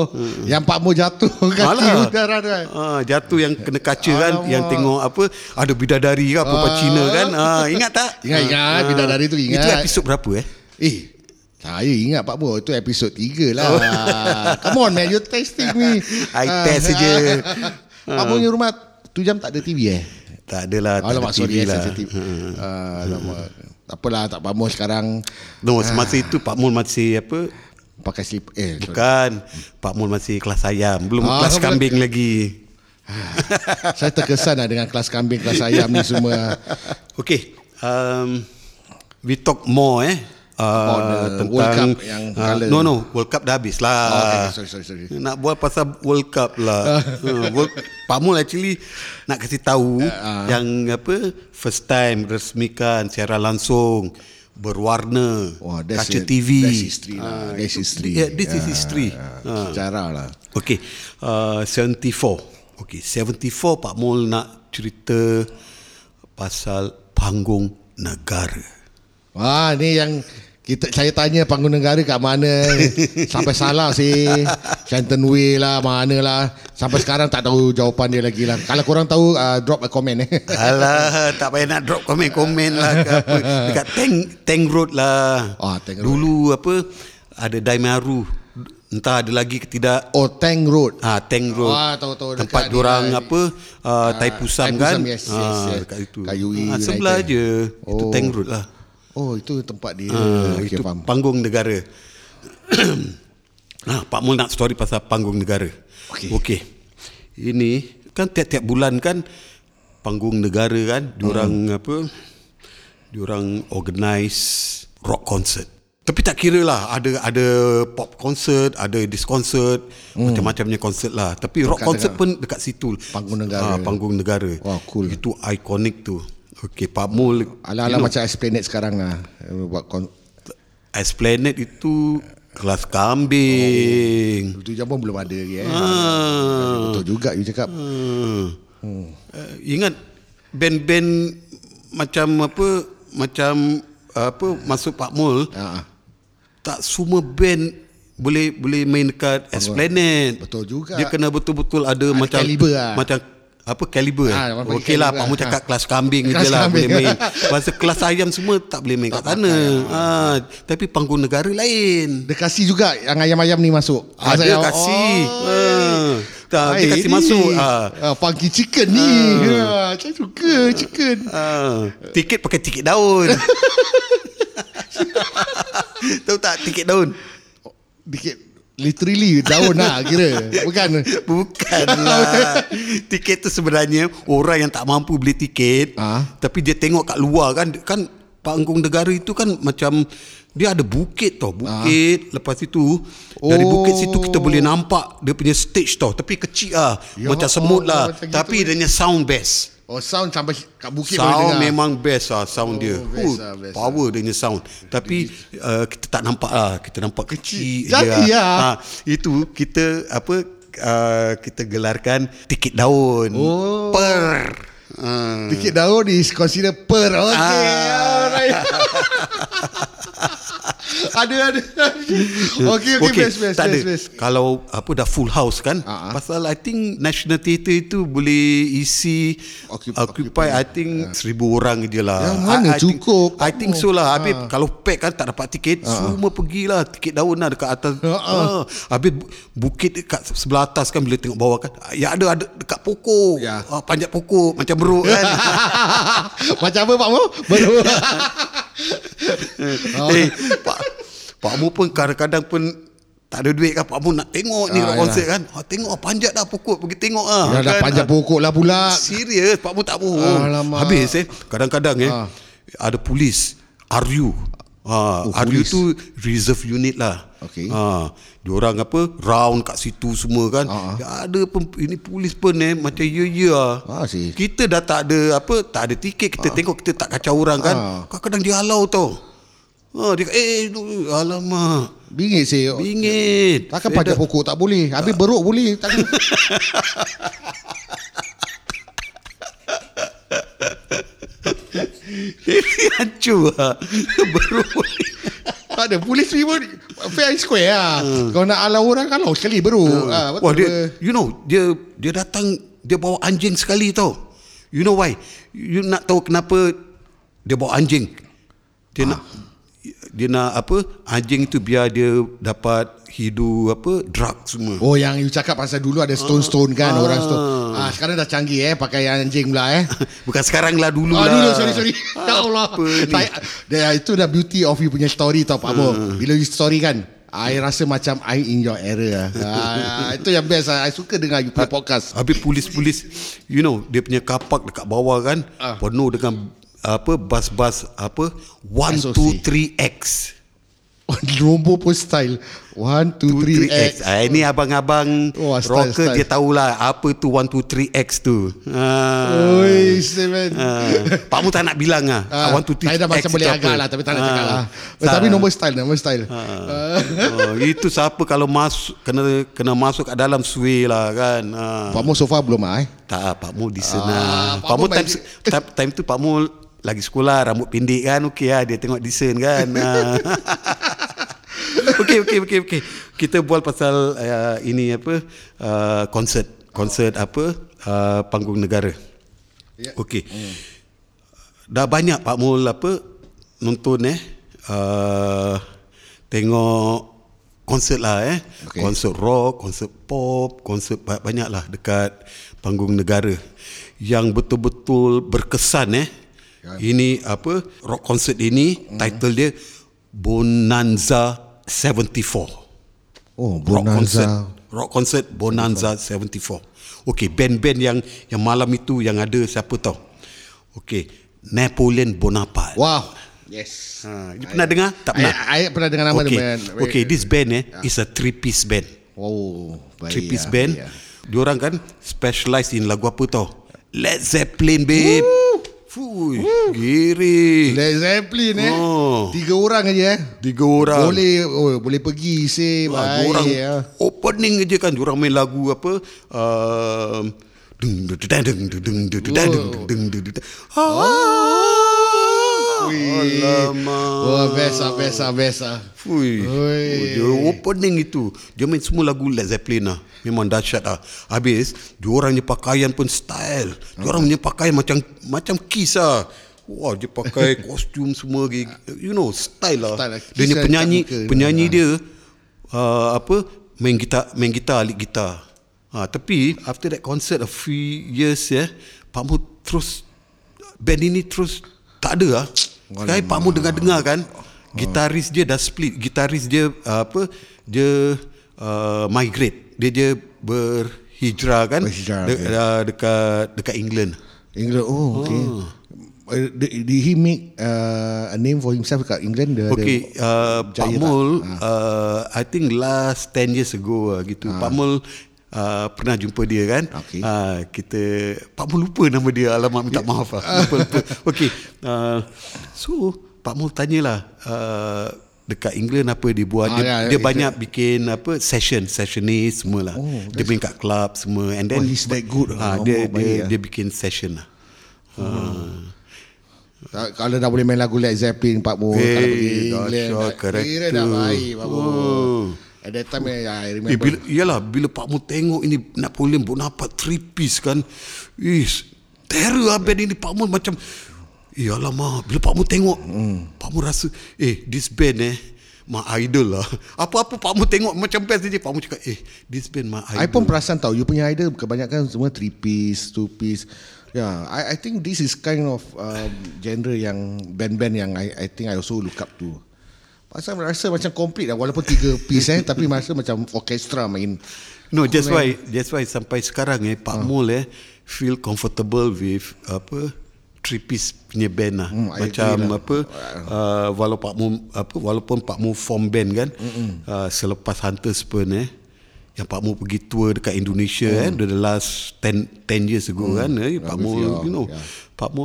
Hmm. Yang Pak Mo jatuh kaki Alah. udara kan. Ah, jatuh yang kena kaca kan Alamak. yang tengok apa ada bidadari ke apa Ah. Cina kan. Ah, ingat tak? Ingat, ingat. Ah. Bidadari tu ingat. Itu episod berapa eh? Eh, saya ingat Pak Mo itu episod 3 lah. Come on man, you testing me. I Ah. test saja. Pak punya rumah tu jam tak ada TV eh? Tak adalah, tak Alamak, ada sorry TV eh, lah. sensitif. Ah, Alamak. Apalah, tak Pak Mo sekarang No, semasa itu Pak Mul masih apa? pakai slip. Eh, sorry. Bukan. Pak Mul masih kelas ayam, belum Ah, kelas kambing lagi. saya terkesan lah dengan kelas kambing, kelas ayam ni semua. Okay, um, we talk more eh. Uh, the World Cup yang uh, no no World Cup dah habis lah. Oh, okay, sorry, sorry, sorry. Nak buat pasal World Cup lah. uh, World, Pak Mul actually nak kasih tahu Ah, yang apa first time resmikan secara langsung berwarna Wah, that's kaca it. TV. That's history lah. Ah, That's history. Yeah, this is history. ah, Ah. Sejarah lah. Okay, uh, 74. Okay, 74 Pak Mul nak cerita pasal panggung negara. Wah, ni yang kita saya tanya panggung negara kat mana sampai salah sih Shenton Way lah mana lah sampai sekarang tak tahu jawapan dia lagi lah kalau korang tahu uh, drop a comment eh Alah, tak payah nak drop komen-komen lah ke apa. Dekat Tank, Tank Road lah. Ah, Tank Road. Dulu apa, ada Daimaru. Entah ada lagi ke tidak. oh Tank Road Ah, Tank Road. Ah, tahu, tahu, Tempat diorang lah. apa, uh, Taipusam kan. Taipusam, yes, yes, Ah, yes. Dekat itu. Kat Ah, sebelah je. Itu Oh. Tank Road lah. Oh itu tempat dia Ah, okay, itu faham panggung negara. ah, Pak Mul nak story pasal panggung negara. Okey. Okey. Ini kan tiap-tiap bulan kan panggung negara kan diorang hmm. apa diorang organize rock concert. Tapi tak kira lah ada ada pop concert, ada disc concert, hmm. macam-macamnya concert lah. Tapi rock Dekat concert dengan pun dekat situ. panggung negara. Ah, panggung negara. Wah, cool. Itu ikonik tu. Okey, Pak Mul Ala-ala macam Esplanade sekarang lah Eh, Buat kon- Esplanade itu kelas kambing. Itu jam pun belum ada lagi eh. Ah. Betul juga you cakap Hmm. Uh, ingat band-band macam apa macam apa masuk Pak Mul Ah, ah. tak semua band boleh boleh main dekat Esplanade. Betul juga. Dia kena betul-betul ada, macam caliber lah. macam apa kaliber Ah, eh? orang panggil Okey lah caliber Pak Mu cakap kelas kambing Kelas je lah kambing. boleh main. Masa kelas ayam semua tak boleh main kat sana. Ha, tapi panggung negara lain. Dia kasih juga Yang ayam-ayam ni masuk Ada Yang- kasih. Oh. Ha. Tak, dia Baik kasih ni. masuk. Ha. Ah, Funky chicken ni ha. Saya suka chicken Ha. Tiket pakai tiket daun. Tahu tak tiket daun? Dikit Literally daun lah kira Bukan Bukanlah Tiket tu sebenarnya Orang yang tak mampu beli tiket Ah. Tapi dia tengok kat luar kan Kan panggung negara itu kan Macam Dia ada bukit tau Bukit Lepas itu Dari. Oh. bukit situ kita boleh nampak Dia punya stage tau Tapi kecil lah Ya Macam semut Allah, lah macam gitu. Tapi dia punya sound best Oh sound sampai kat bukit boleh Sound dengar memang best lah sound Oh, dia. best Oh, lah, best power dia punya sound. Tapi uh, kita tak nampak lah. Kita nampak kecil, Jadi lah. Ha, itu kita apa uh, kita gelarkan tiket daun. Oh. Per. Uh, Dikit daun is consider per Okay Ah. Alright Ada ada Okay okay, best best tak best, ada. best. Kalau apa dah full house kan ah. Pasal I think National Theatre itu Boleh isi Occup- Occupy, I think Seribu orang je lah Yang mana I, I think- cukup? I think so lah Habis Ah. kalau pack kan Tak dapat tiket Semua pergilah Tiket daun lah Dekat atas ah. Ah. Habis bu- bukit dekat sebelah atas kan Bila tengok bawah kan Ya ada ada dekat pokok Ya. ah, Panjat pokok Macam beruk kan Macam apa Pak Mo? Baru Oh. Eh Pak Pak Mu pun kadang-kadang pun tak ada duit kan Pak Mu nak tengok ni Ah, yalah. concert kan. Ah, tengok panjat dah pokok pergi tengok ah. Dah kan? panjat Ah, pokok lah pula Serius Pak Mu tak bohong. Alamak. Habis eh kadang-kadang eh Ah. ada polis RU. Ha, Oh, RU polis. tu reserve unit lah. Okey. Ha, diorang apa round kat situ semua kan. Ya, ada pun ini polis pun eh macam ya ya. Ah, si. Kita dah tak ada apa tak ada tiket kita tengok kita tak kacau orang kan. Ah. Kadang-kadang dia halau tau. Ha, dia eh alamak. Bingit saya Bingit. Takkan panjat dah- pokok tak boleh Habis beruk boleh tak boleh. Hancur lah. Baru Tak ada Polis ni pun Fair and square lah Kalau nak halau orang Halau sekali beruk ah, Betul Wah dia, you know, dia dia datang dia bawa anjing sekali tau. You know why? You nak tahu kenapa dia bawa anjing? Dia nak dia nak apa? Anjing tu biar dia dapat hidu apa? Drug semua. Oh yang you cakap pasal dulu ada stone-stone kan Orang stone ah, Sekarang dah canggih eh Pakai anjing pula eh Bukan sekarang lah dulu Ah, lah. dulu sorry sorry. Ya Allah. Apa ni? Saya, dia, itu dah beauty of you punya story tau Pak Mo. Hmm. Bila you story kan, I rasa macam I in your era. ah, itu yang best lah. I suka dengar you punya podcast. Habis polis-polis You know Dia punya kapak dekat bawah kan Ah. Penuh dengan Apa Bas-bas Apa 1, SOC. 2, 3 X Nombor pun style. One, two, three, 2, 3 X X. ah, Ini abang-abang Wah, style, Rocker style. dia tahulah Apa tu 1, 2, 3 X tu ah. Oi, seven. Ah. Pak Mu tak nak bilang lah Ah, ah, 1, 2, 3 saya dah macam X boleh agak lah Tapi tak nak Ah. cakap lah Sa- Tapi nombor style Nombor style Ah. oh, Itu siapa kalau masuk Kena kena masuk kat dalam Sway lah kan ah. Pak Mo so far belum ah eh Tak, Pak Mu di sana. Ah, Pak Pak Mu Mu time, time, time tu Pak Mu lagi sekolah, rambut pendek kan, okey lah, dia tengok decent kan. Okey, okey, okey, okey. Kita bual pasal uh, ini apa, uh, konsert, konsert apa, uh, panggung negara. Ya. Okey. Dah banyak Pak Mul apa nonton eh uh, tengok konsert lah eh. Okey. Konsert rock, konsert pop, konsert ba- banyak lah dekat panggung negara. Yang betul-betul berkesan eh. Ya. Ini apa rock concert ini Hmm. title dia Bonanza 74. Oh, rock concert Bonanza. rock concert Bonanza 74 okey band-band yang yang malam itu yang ada siapa tahu okey Napoleon Bonaparte Wow. Yes. ha, you pernah dengar tak pernah I, I pernah dengar nama okay. dia. man. okay this band eh is a three piece band Oh, baik. three piece ya, band ya. diorang kan specialize in lagu apa tau Led Zeppelin babe Fui, giri Led Zeppelin eh. Oh. Tiga orang aja eh. Tiga orang Boleh oh, boleh pergi Ah, baik. orang ya. opening aja kan orang main lagu apa um, deng deng deng deng deng deng deng deng deng deng deng deng Alamak. Wah, best ah, best ah, best ah. Fui. Oi. Dia opening itu. Dia main semua lagu Led Zeppelin lah. Memang dahsyat lah. Habis, dia orangnya pakaian pun style. Dia orang punya pakaian macam macam Kiss lah. Wah, dia pakai kostum semua. You know, style lah. Style lah. Dia ni Kiss penyanyi, muka. penyanyi dia uh, apa main gitar, main gitar, lead gitar. Ha, tapi after that concert a few years ya, yeah, Pak Mu terus band ini terus tak ada lah. Sekarang Pak Mu dengar-dengar kan, gitaris dia dah split, gitaris dia uh, apa, dia uh, migrate, dia dia berhijrah kan, Berhijrah, de, okay. uh, dekat dekat England. England. Oh, okay. Uh, did, he make uh, a name for himself kat England? The, Okay, the, uh, Pak tak? Mul, uh, I think last 10 years ago uh, gitu. Pak Mul uh, pernah jumpa dia kan. Okay. Uh, kita Pak Mul lupa nama dia. Alamak minta maaf lah. Lupa lupa. Okay. Uh, so Pak Mul tanyalah uh, dekat England apa dia buat. Ah, dia, ya, dia itu- banyak bikin apa session, sessionist semua lah. Oh, dia main kat club semua and then Oh, he's that good. Ah, Oh, dia dia, lah. dia bikin session lah. Uh, Tak- Kalau dah boleh main lagu Led Zeppelin Pak Mu Eh, Kalau pergi England dah- baik Pak Mu Oh. At that time eh, I Eh, remember bila, iyalah bila Pak Mu tengok ini Napoleon Bonaparte three piece kan. Is terror lah band ini Pak Mu macam Iyalah mah bila Pak Mu tengok hmm. Pak Mu rasa eh this band eh my idol lah. Apa-apa Pak Mu tengok macam best saja Pak Mu cakap eh this band my idol. I pun perasan tau You punya idol Kebanyakan semua three piece Two piece Yeah, I, I think this is kind of um, genre yang band-band yang I, I think I also look up to. Pasal rasa macam complete lah walaupun tiga piece eh tapi rasa macam orchestra main. No, that's why that's why sampai sekarang eh Pak Mul eh feel comfortable with apa three piece punya band lah. Hmm, Macam lah. apa uh, walau Pak Mu apa walaupun Pak Mu form band kan uh, selepas Hunters pun eh yang Pak Mu pergi tour dekat Indonesia eh the last 10 10 years ago kan eh Pak with Mu your- you know yeah. Pak Mu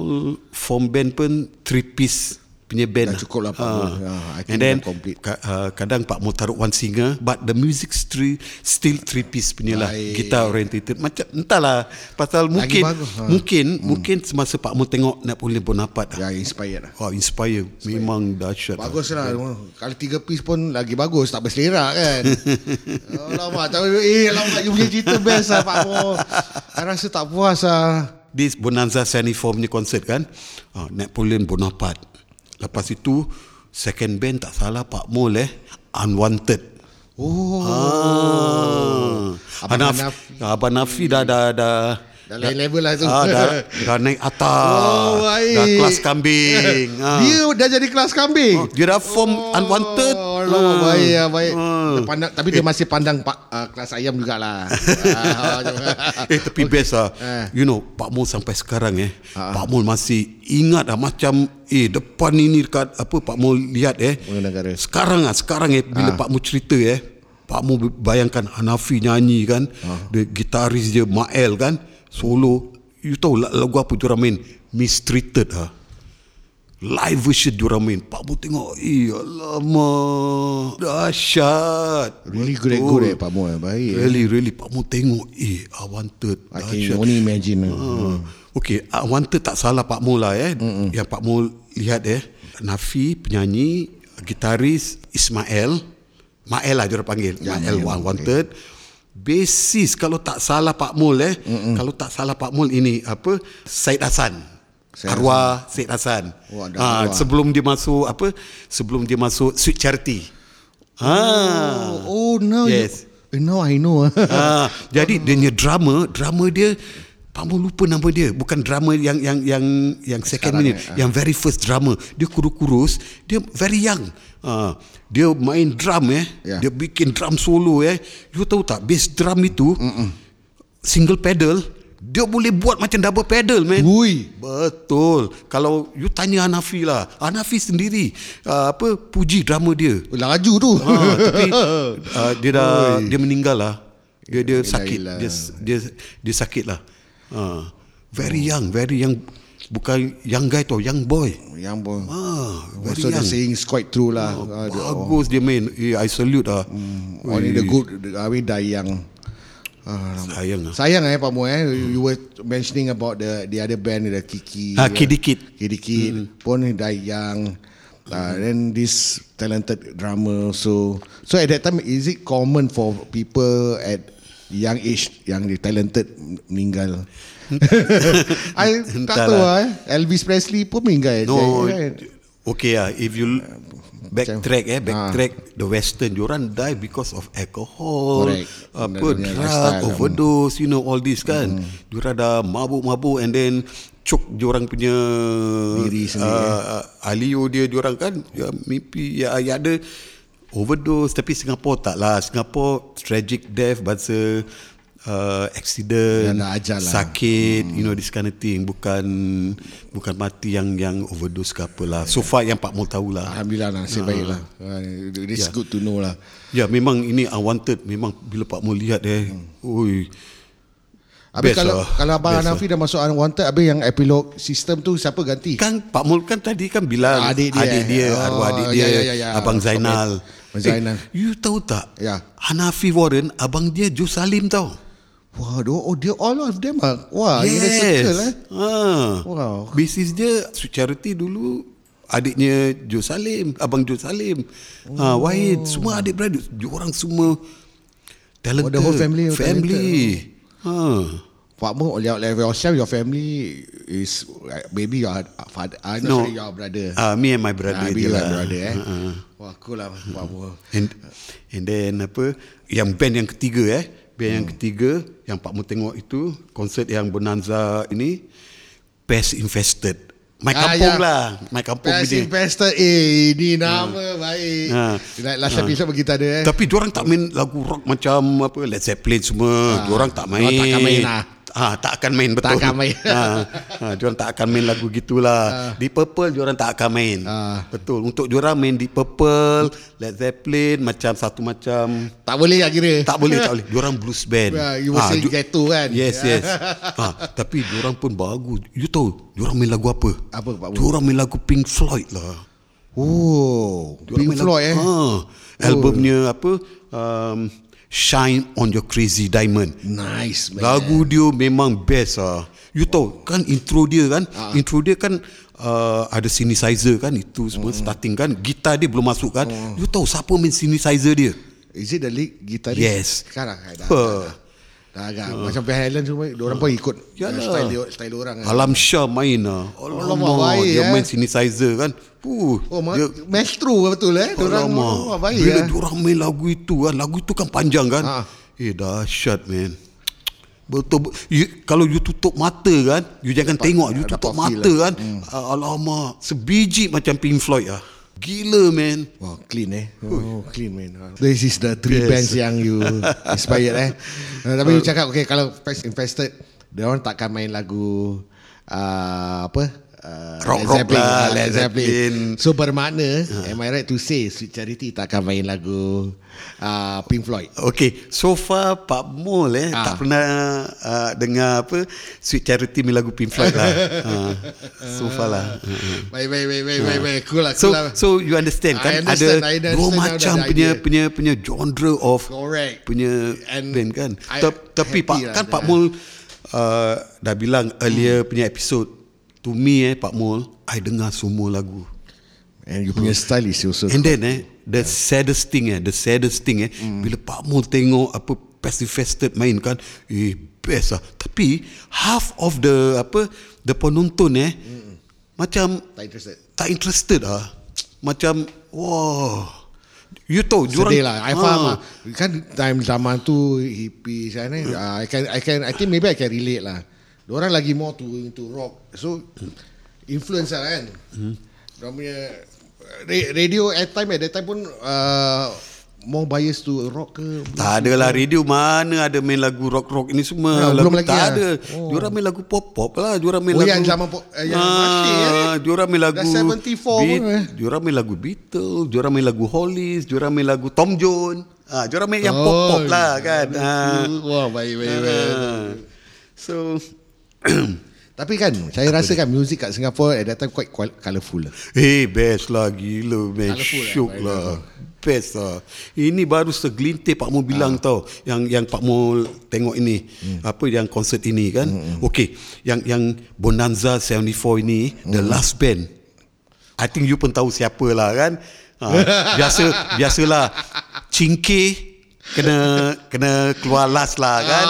form band pun three piece punya band Dah cukup lah Pak I think and then complete. Ka- uh, kadang Pak Mu taruh one singer but the music still still three piece punya lah Baik. guitar orientated. Macam entahlah pasal mungkin bagus, ha. mungkin mungkin semasa Pak Mu tengok Napoleon Bonaparte Ya lah. inspired lah. Wah inspire. Memang dahsyat lah. Bagus lah. Kalau tiga piece pun Lagi bagus. Tak berselera kan? Alamak tapi, Eh alamak You punya cerita best lah Pak Mo. I rasa tak puas lah. This Bonanza 74 punya concert kan? Uh, Napoleon Bonaparte lepas itu second band tak salah Pak Mul eh Unwanted Oh Ah. Abang Hanaf. Abang Nafi dah dah dah Dah lain level lah tu Ah, dah, dah naik atas. Oh, baik. dah kelas kambing. ah. Dia dah jadi kelas kambing Oh, dia dah form unwanted. Oh, alamak, Ah. baik ya, baik. Ah. Dia pandang, tapi dia masih pandang pak uh, kelas ayam jugalah. Ah, eh tapi okay. best lah Eh. You know Pak Mul sampai sekarang eh Ah. Pak Mul masih ingat lah Macam Eh depan ini dekat Apa Pak Mul lihat eh negara. Sekarang lah Sekarang eh Bila Pak Mul cerita eh Pak Mul bayangkan Hanafi nyanyi kan The gitaris dia Mael kan Solo You tahu la- lagu apa diorang main Mistreated lah Live version diorang main Pak Mul tengok Eh alamak Dahsyat Really good, good eh Pak Mo. eh. Baik. eh. Really really Pak Mu tengok Eh I wanted I can only imagine. uh. Okay I wanted tak salah Pak Mu lah eh Mm-mm. Yang Pak Mu lihat eh Nafi penyanyi Gitaris Ismail Mael lah dia orang panggil ya, Mael I wanted Basis kalau tak salah Pak Mul eh Mm-mm. Kalau tak salah Pak Mul ini Apa Said Hasan Syed Arwah Said Hasan Oh, arwah. Sebelum dia masuk Apa Sebelum dia masuk Sweet Charity Ah. Oh, now Yes. you, eh, now I know. ah, jadi dia punya drama, drama dia Pak Mul lupa nama dia. Bukan drama yang yang yang yang second Sekarang, minute. eh, ah. yang very first drama. Dia kurus-kurus. Dia very young. Uh, dia main drum eh. Ya. dia bikin drum solo eh. You tahu tak bass drum itu Mm-mm. single pedal dia boleh buat macam double pedal man. Ui. betul. Kalau you tanya Hanafi lah. Hanafi sendiri uh, apa puji drama dia. Laju tu. ha, tapi uh, dia dah dia meninggal lah. Dia dia sakit. dia dia dia sakit lah ha, very young very young bukan young guy tau young boy Yang pun. ah very So the young saying is quite true lah. Ah, the- bagus dia main eh, I salute lah Only the good, I mean die young. Ah, sayang lah Sayang eh Pak Mo eh you, you were mentioning about the the other band the Kiki. Ah, Kid Kid. Kid Kid pun die young. Uh, then this talented drummer so so at that time is it common for people at young age yang di talented meninggal I tak tahu lah eh. Elvis Presley pun meninggal no right? okay lah if you backtrack eh backtrack Ah. the western diorang die because of alcohol Correct. apa punya drug. Hmm. overdose you know all this kan diorang dah mabuk-mabuk and then cok diorang punya Diri sendiri, uh, alio dia diorang kan ya mimpi ya, ya ada overdose. Tapi Singapore tak lah Singapore tragic death bahasa uh, accident lah. sakit you know this kind of thing. Bukan bukan mati yang yang overdose ke apa lah. So far yang Pak Mul tahu lah. Alhamdulillah nasib baik lah. Ah, It's Ya. good to know lah. Ya memang ini unwanted. Memang bila Pak Mul lihat eh Ui. Habis Best kalau lah. kalau Abang Best Hanafi dah masuk unwanted Habis yang epilog sistem tu siapa ganti? Kan Pak Mul kan tadi kan bilang Adik dia. Adik dia Oh, Arwah adik dia ya, ya, ya, ya. Abang Zainal. Abang Zainal. eh, You tahu tak Ya. Hanafi Warren Abang dia Joe Salim tau Wah, do- oh dia all of them ah. Wah, yes. inner circle eh. ha. Wow. Basis dia Charity dulu Adiknya Joe Salim Abang Joe Salim oh. ha, Wahid Semua adik beradik Diorang semua Talented Oh, the whole family. Family ha. Pak Mo, your, yourself, your family is like, maybe your father, uh, no, sorry, your brother. Ah, me and my brother Ah, je bila lah. brother eh. Ha-ha. Wah, cool lah Pak Mo. And, and then apa Yang band yang ketiga eh Band Hmm. yang ketiga Yang Pak Mu tengok itu Konsert yang Bonanza ini Pest Infested My Ah, kampung ya. lah My kampung Best investor Eh ini nama baik Ha. Like Last episode bagi kita ada eh Tapi diorang tak main lagu rock macam apa Led Zeppelin semua. Diorang tak main. Diorang takkan main lah. Ah, tak akan main betul. Tak akan main. ah, ah, diorang tak akan main lagu gitulah. Di Purple diorang tak akan main. Ah. Betul. Untuk diorang main di Purple, Led Zeppelin macam satu macam Tak boleh lah kira tak boleh tak boleh. Diorang blues band. Yeah, you were saying ju- ghetto kan? Yes, yes. ah, tapi diorang pun bagus. You tahu diorang main lagu apa? Apa, Pak Mu? Diorang main lagu Pink Floyd lah. Oh Diorang Pink Floyd eh lagu, ha, albumnya apa? Um, Shine on Your Crazy Diamond. Nice man Lagu dia memang best ah. You tahu kan intro dia kan? Ah. Intro dia kan uh, ada synthesizer kan itu semua Hmm. starting kan. Gitar dia belum masuk kan? You tahu siapa main synthesizer dia? Is it the lead guitarist? Yes. Sekarang dah, Huh. Dah, dah agak Macam Van Halen semua Diorang pun ikut uh, Yalah. Style dia, style orang kan Alam Shah main ah. Alamak, Alamak, baik, dia eh. main synthesizer kan. Uh, Oh ma- dia, Maestro betul eh Diorang Alamak. oh, baik Bila eh diorang main lagu itu kan, lagu itu kan panjang kan. Ha. Eh dahsyat man. Betul you, kalau you tutup mata kan, you jangan tengok, you dapat tutup feel mata lah. kan. Hmm. Alamak, sebiji macam Pink Floyd ah. Gila man. Wow, clean eh. Oh, clean man. This is the three Yes. bands yang you inspired eh. Uh, tapi you cakap okay kalau Pest Infested dia orang takkan main lagu uh, apa? Uh, Rock- Led rock lah, ah, Led Zeppelin. So bermakna, am I right to say Sweet Charity takkan main lagu uh, Pink Floyd? Okay, so far Pak Mul eh Ah. tak pernah uh, dengar apa Sweet Charity main lagu Pink Floyd lah. uh, so far lah. Uh, uh. Baik, baik, baik, baik, baik, baik. Cool lah, So cool lah. so you understand I kan understand, ada understand dua now macam punya punya punya genre of Correct. punya And band kan. I Ta- tapi Pak lah kan. Pak Mul uh, dah bilang earlier punya episode to me eh Pak Mul I dengar semua lagu. And you punya style is also And then eh the saddest thing eh the saddest thing eh Hmm. bila Pak Mul tengok apa Passive Fested main kan eh best lah. Tapi half of the apa the penonton eh macam tak interested. tak interested ah. Macam wah. You tahu diorang Sedih lah I Ah. faham lah Kan time zaman tu Hippie sana uh, I can I can I think maybe I can relate lah Orang lagi more to into rock. So influence lah kan. Hmm. Diorang punya ra- radio at time at that time pun uh, more bias to rock ke? Tak ada lah radio mana ada main lagu rock-rock ini semua. Ah, lagu belum lagi tak lah. ada. Oh. Diorang main lagu pop-pop lah. Diorang main Oh, lagu yang zaman pop- eh, yang masih, eh. Diorang main lagu Dah 74 pun, eh. Diorang main lagu Beatles, diorang main lagu Hollies, diorang main lagu Tom Jones. Ah, diorang main yang pop-pop lah kan. Ah. Wah, baik baik baik. Ah. So Tapi kan saya rasa kan music kat Singapore at that time quite colourful lah. Eh best lah gila man. Colourful lah, Syuk baik lah. Best lah. Ini baru segelintir Pak Mo bilang tau Yang yang Pak Mo tengok ini. Apa yang konsert ini kan? Okay Yang yang Bonanza 74 ini The last band. I think you pun tahu siapa lah kan? Ha, Biasa Biasalah Cingkir Kena Kena keluar last lah kan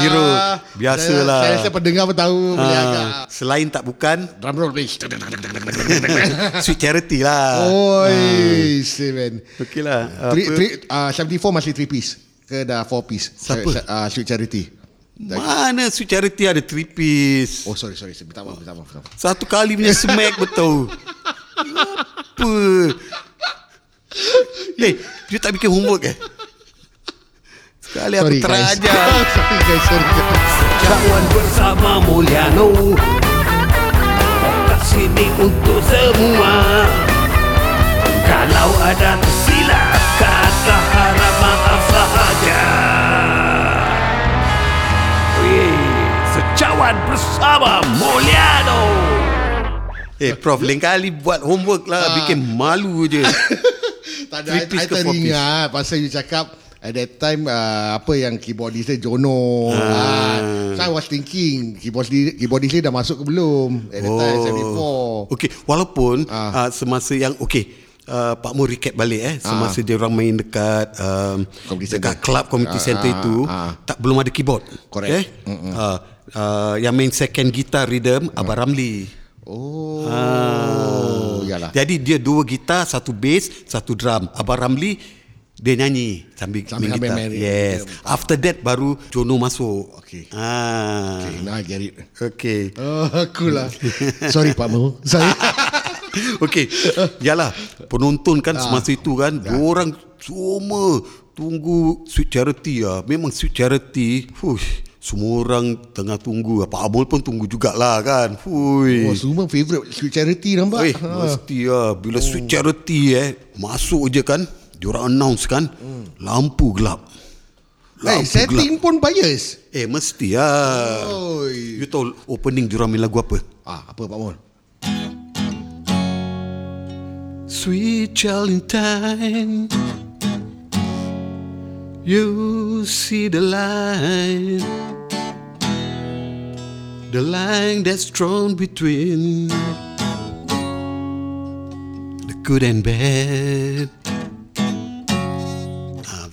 Hero Biasalah Saya, saya rasa pendengar pun tahu boleh agak ha, Selain tak bukan drum roll please. Sweet charity lah Oi, seven. Okey lah Three, Apa- three, uh, 74 masih 3 piece ke dah 4 piece? Siapa? Uh, Sweet Charity. Mana Sweet Charity ada three piece Oh sorry sorry, minta maaf minta maaf. Minta maaf. Satu kali punya smack betul Apa Eh Dia tak bikin homework eh Sekali aku Sorry guys. terajar. Sorry guys, sorry guys. Cawan bersama Mulyano. Sini untuk semua. Kalau ada tersilap Kata harap maaf sahaja. Wih, Secawan bersama Mulyano. Eh Prof lain kali buat homework lah. Bikin malu je. Tak ada, I, I piece? teringat pasal you cakap at that time uh, apa yang keyboardist dia Jono. Ah. So I was thinking keyboardist keyboardist dia dah masuk ke belum at that time 74. Okey, walaupun Ah. uh, semasa yang okey Uh, Pak Mu recap balik eh semasa dia orang main dekat um, Community dekat center. club community Ah, center itu ah. tak belum ada keyboard Correct. okay? uh, uh, yang main second guitar rhythm Abang Ramli Oh. Yalah. Jadi dia dua gitar, satu bass, satu drum. Abang Ramli dia nyanyi sambil, Sambil- main sambil gitar. main- yes. After that baru Jono masuk. Okay. Ah. Okay, now I get it. Okay. Oh, cool lah. Sorry Pak Mu. Sorry. Okey. Yalah, penonton kan Ah. semasa itu kan, Ya. orang semua tunggu Sweet Charity ah. Memang Sweet Charity, huish, semua orang tengah tunggu. Pak Amul pun tunggu jugalah kan. Hui. Oh, semua favourite Sweet Charity nampak. Eh, mesti lah. Bila Sweet Charity eh, masuk je kan, diorang announce kan, lampu gelap. Eh, Lampu setting pun bias. Eh, mesti lah. Oi. You tahu opening diorang main lagu apa? Ah, apa Pak Mun? Sweet Valentine You see the line The line that's drawn between The good and bad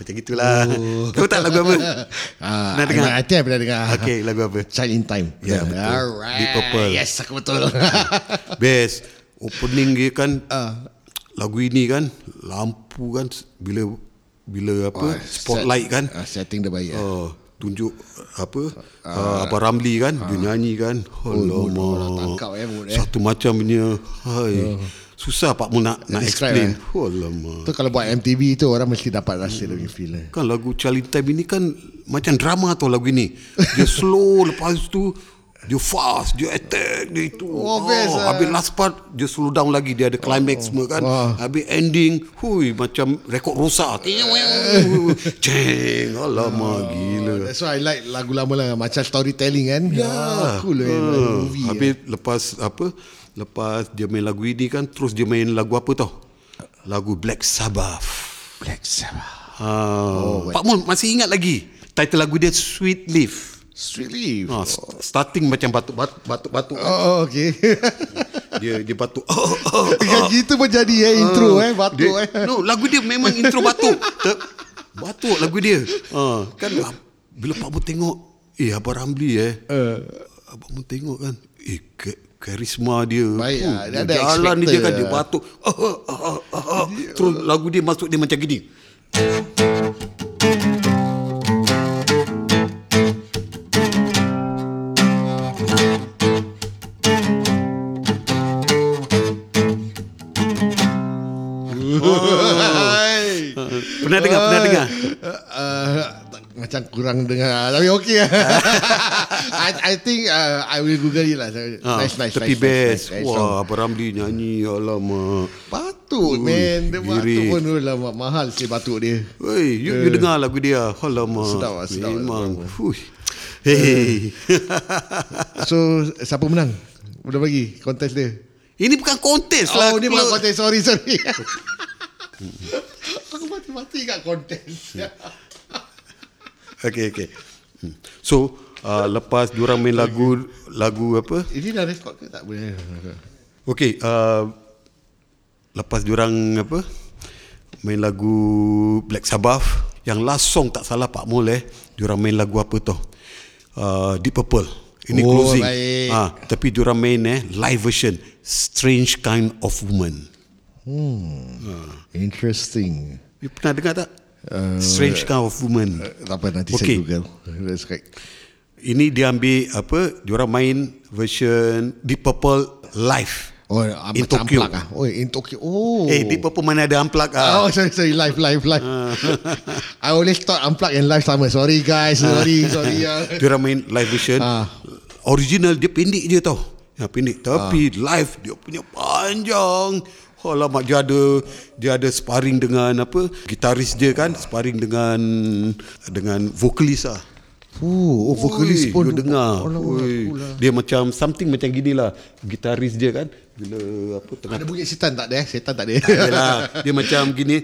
Macam gitulah oh. Tahu tak lagu apa? Ah, Pernah dengar? I, I think I pernah dengar. Okay, lagu apa? Child in Time. Ya, betul. Alright. Deep Purple. Yes, aku betul. Best Opening dia kan Ah. Lagu ini kan Lampu kan Bila Bila apa Oh, Spotlight set- kan ah, setting dia baik. Oh, tunjuk apa uh, Abang Ramli kan dia nyanyi kan mood, Alamak orang tangkap, eh, mood, eh. satu macam punya hai susah pak mu nak nak explain eh. Alamak Tu kalau buat MTV tu orang mesti dapat rasa dia punya feel. eh. kan lagu Charlie Time ini kan macam drama tau lagu ini dia slow lepas tu dia fast dia attack dia itu Oh, best lah. habis last part dia slow down lagi dia ada climax semua kan Wah. habis ending hui macam rekod rosak ceng alamak gila That's why I like lagu lama lah macam storytelling kan. Ya. Ah, cool lah Ah. movie. Habis lepas apa? Lepas dia main lagu ini kan terus dia main lagu apa tau? Lagu Black Sabbath. Black Sabbath. Ha. Oh, Pak Mun masih ingat lagi title lagu dia Sweet Leaf. Street Leaf. Ha, st- starting macam batuk batuk batuk, batuk. Oh, oh okay. Dia dia batuk. Oh, oh, Kan gitu pun jadi eh intro eh batuk dia, eh. No, lagu dia memang intro batuk. Ter- batuk lagu dia. Ha, kan ah, bila Pak Mun tengok, eh Abang Ramli eh. Uh. Abang Mun tengok kan, eh karisma dia. Baik, Oh, ah, dia dia ada jalan ni dia kan dia lah. batuk. Ah, ah, ah, ah, ah. Terus lagu dia masuk dia macam gini. Macam kurang dengar Tapi okey I, I think uh, I will google it lah Ah, Nice nice Tapi nice, best. nice, nice, nice Wah, Abang Ramli nyanyi. Alamak. Patut man Dia batuk pun dulu lah Mahal sih batuk dia Wey, you, you dengar lagu dia. Alamak. Eh. Sedap lah, sedap lah, Memang. lah. Fuh. Hey. So siapa menang? Udah bagi kontes dia Ini bukan kontes lah. Oh ni bukan kontes Sorry sorry Aku mati-mati kat kontes Okay, okay. Hmm. So, uh, lepas diorang main lagu lagu apa? Ini dah record ke tak boleh Okay, uh, lepas diorang apa? Main lagu Black Sabbath yang last song tak salah Pak Mul eh. Diorang main lagu apa tu? Uh, Deep Purple. Ini Oh, closing. baik. Ah, tapi diorang main eh live version Strange Kind of Woman. Interesting You pernah dengar tak? Uh, Strange Kind of Woman. Tak apa nanti Okay. saya google That's right Ini dia ambil apa? Diorang main version Deep Purple live. Oh, In macam Tokyo. unplug ah. Oh, in Tokyo. Oh. Eh, Deep Purple mana ada unplug ah. Oh, sorry, sorry. Live, live, live. I always thought unplug and live sama. Sorry, guys. Sorry, sorry. ah. Dia orang main live version. Ah. Original dia pendek je tau. Ya pendek tapi live dia punya panjang. Alamak dia ada dia ada sparring dengan apa? Gitaris dia kan, sparring dengan dengan vokalis ah. Oh, oh vokalis Ui, pun. you dengar. Oh, Ui, lah. dia macam something macam gini lah. Gitaris dia kan bila apa tengah Ada bunyi setan tak ada? eh? Setan tak ada. Yalah, dia macam gini.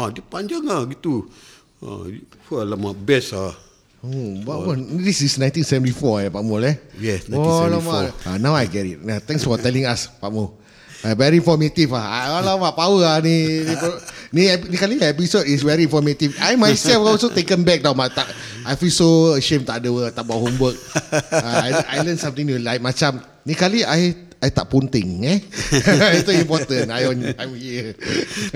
Ah, dia panjang lah gitu. Ah, wah, lama best ah. Oh, wow. This is 1974 eh, Pak Mul eh? Yes, Oh, 1974. alamak. Ah, now I get it. Nah, thanks for telling us, Pak Mul. Uh, very informative ah. Ah, Alamak, power ah ni. Ni, ni, ni kali episode is very informative. I myself also taken back tau. Tak, I feel so ashamed tak ada tak buat homework. Uh, I, I learn something new. Like macam, ni kali I I tak punting eh. Itu important. I on, I'm here.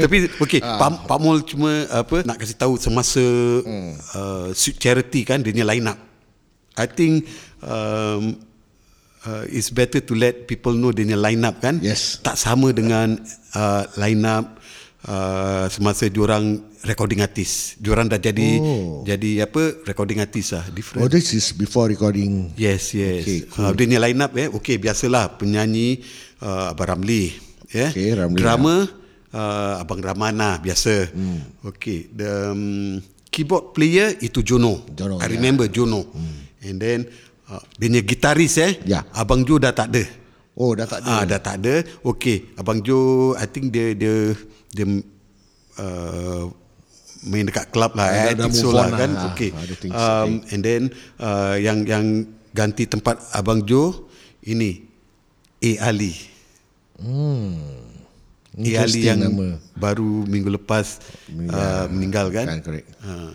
Tapi okey, Ah. Pak, Pak Mul cuma apa nak kasih tahu semasa Hmm. uh, charity kan dia punya line up. I think um, uh, it's better to let people know dia punya line up kan. Yes. Tak sama dengan uh, line up uh, semasa diorang recording artis. Diorang dah jadi Oh. jadi apa recording artis lah different. Oh, this is before recording. Yes, yes. Okay, Okay, cool. uh, dia line up eh. Okey, biasalah penyanyi uh, Abang Ramli, ya. Okay, Ramli, Drama uh, Abang Ramana biasa. Hmm. Okey, the um, keyboard player itu Jono. Jono, I remember Jono. Hmm. And then uh, dia punya gitaris eh. Ya. Abang Jo dah tak ada. Oh, dah tak ada. Ah, dah tak ada. Okey, Abang Jo I think dia dia dia uh, main dekat club lah Dah- eh. I dah think so move lah kan. lah. Okey. So. Um, and then uh, yang yang ganti tempat Abang Jo ini A Ali. A Ali yang nama. baru minggu lepas uh, meninggal kan. Kan, correct. Uh,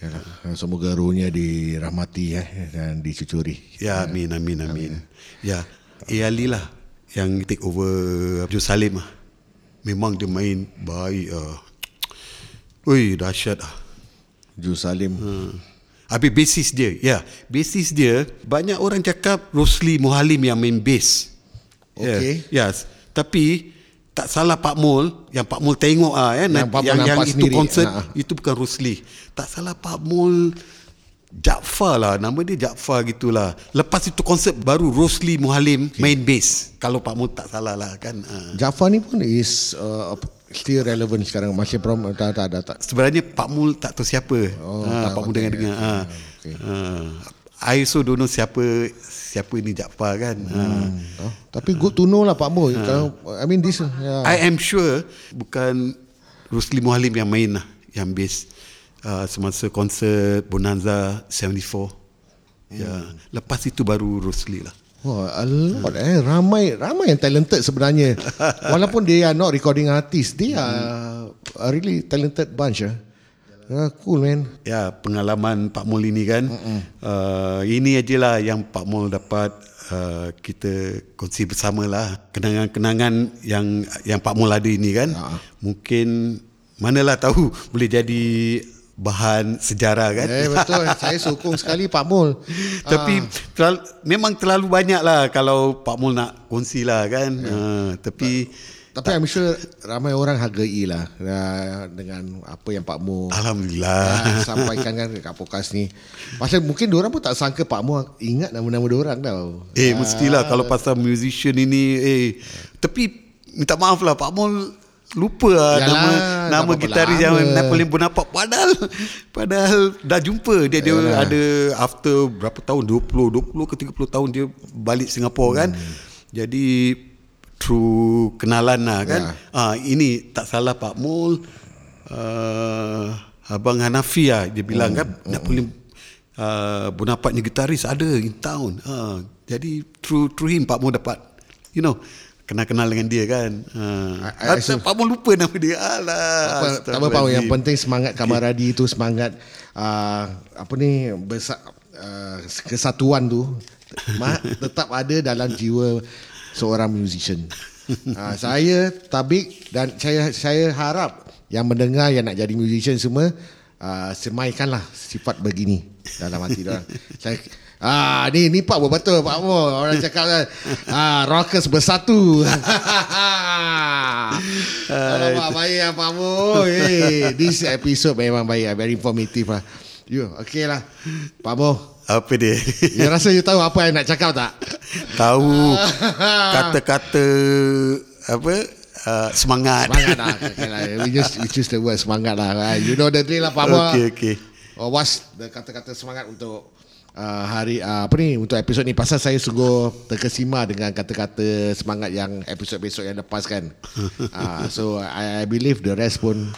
Yalah, semoga rohnya dirahmati eh, dan dicucuri. ya, amin amin amin. Ya, A Ali lah yang take over Abdul Salim lah. Memang dia main baik ah. Ui, dahsyat ah. Ju Salim. Hmm. Habis basis dia Ya Basis dia Banyak orang cakap Rosli Muhalim yang main bass Okey. yeah. Yes Tapi Tak salah Pak Mul Yang Pak Mul tengok ah, ya, Yang yang, yang itu sendiri. konsert Ha. Itu bukan Rosli Tak salah Pak Mul Jaafar lah Nama dia Jaafar gitulah Lepas itu konsert baru Rosli Muhalim okay. main bass Kalau Pak Mul tak salah lah kan ah. Jaafar ni pun is uh, still relevant sekarang. Masih prom tak tak tak. tak. Sebenarnya Pak Mul tak tahu siapa. Oh, ha, tak, Pak Mul okay, dengar-dengar. Ha. okay. Ha. I also don't know siapa siapa ni Jaafar kan. Hmm. Oh, tapi good to know lah Pak Mo. Kalau I mean this yeah. Ha. I am sure bukan Rusli Muhalim yang main lah, yang bass uh, semasa konsert Bonanza 74. Ya, lepas itu baru Rusli lah. Wah, a lot eh. Ramai ramai yang talented sebenarnya. Walaupun they are not recording artist, they are a really talented bunch ah. Yeah, cool man. Ya, pengalaman Pak Mul ini kan. Uh, ini ajalah yang Pak Mul dapat uh, kita kongsi bersama lah. Kenangan-kenangan yang yang Pak Mul ada ini kan. Ha. Mungkin manalah tahu boleh jadi bahan sejarah kan. Eh betul Saya sokong sekali Pak Mul Tapi terlalu, memang terlalu banyak lah kalau Pak Mul nak kongsi lah kan. Ya. Uh, tapi Tapi I'm sure Ramai orang hargai lah uh, Dengan apa yang Pak Mul Alhamdulillah. uh, Sampaikan kan Dekat podcast ni Pasal mungkin orang pun tak sangka Pak Mul Ingat nama-nama orang tau Eh mestilah kalau pasal musician ini eh tapi minta maaf lah Pak Mul lupa lah Yalah, nama nama gitaris lama. yang Napoleon Bonaparte padahal padahal dah jumpa dia dia Yalah. ada after berapa tahun 20 20 ke 30 tahun dia balik Singapura kan Hmm. jadi through kenalan lah kan Ya. ah ini tak salah Pak Mul uh, abang Hanafi lah dia bilang Hmm. kan Napoleon uh, Bonaparte ni gitaris ada in town. Uh, jadi through through him Pak Mo dapat you know kenal-kenal dengan dia kan. Uh, I- I- Pak Mo lupa nama dia. Alah. tak apa yang penting semangat kamaradi itu semangat uh, apa ni besar uh, kesatuan tu tetap ada dalam jiwa seorang musician. Uh, saya tabik dan saya saya harap yang mendengar yang nak jadi musician semua uh, semaikanlah sifat begini dalam hati dia. Saya Ah ni ni Pak betul Pak Mo orang cakap kan ah rockers bersatu. Alamak baik lah Pak Mo. Eh, this episode memang baik lah, very informative lah. You okay lah Pak Mo. Apa dia? You rasa you tahu apa yang nak cakap tak? Tahu kata-kata apa uh, semangat. Semangat lah. Okay lah. We just we choose the word semangat lah. You know the drill lah Pak Mo. Okey okey. Oh, what's the kata-kata semangat untuk uh, hari uh, apa ni untuk episod ni pasal saya sungguh terkesima dengan kata-kata semangat yang episod besok yang lepas kan. uh, so I, I believe the rest pun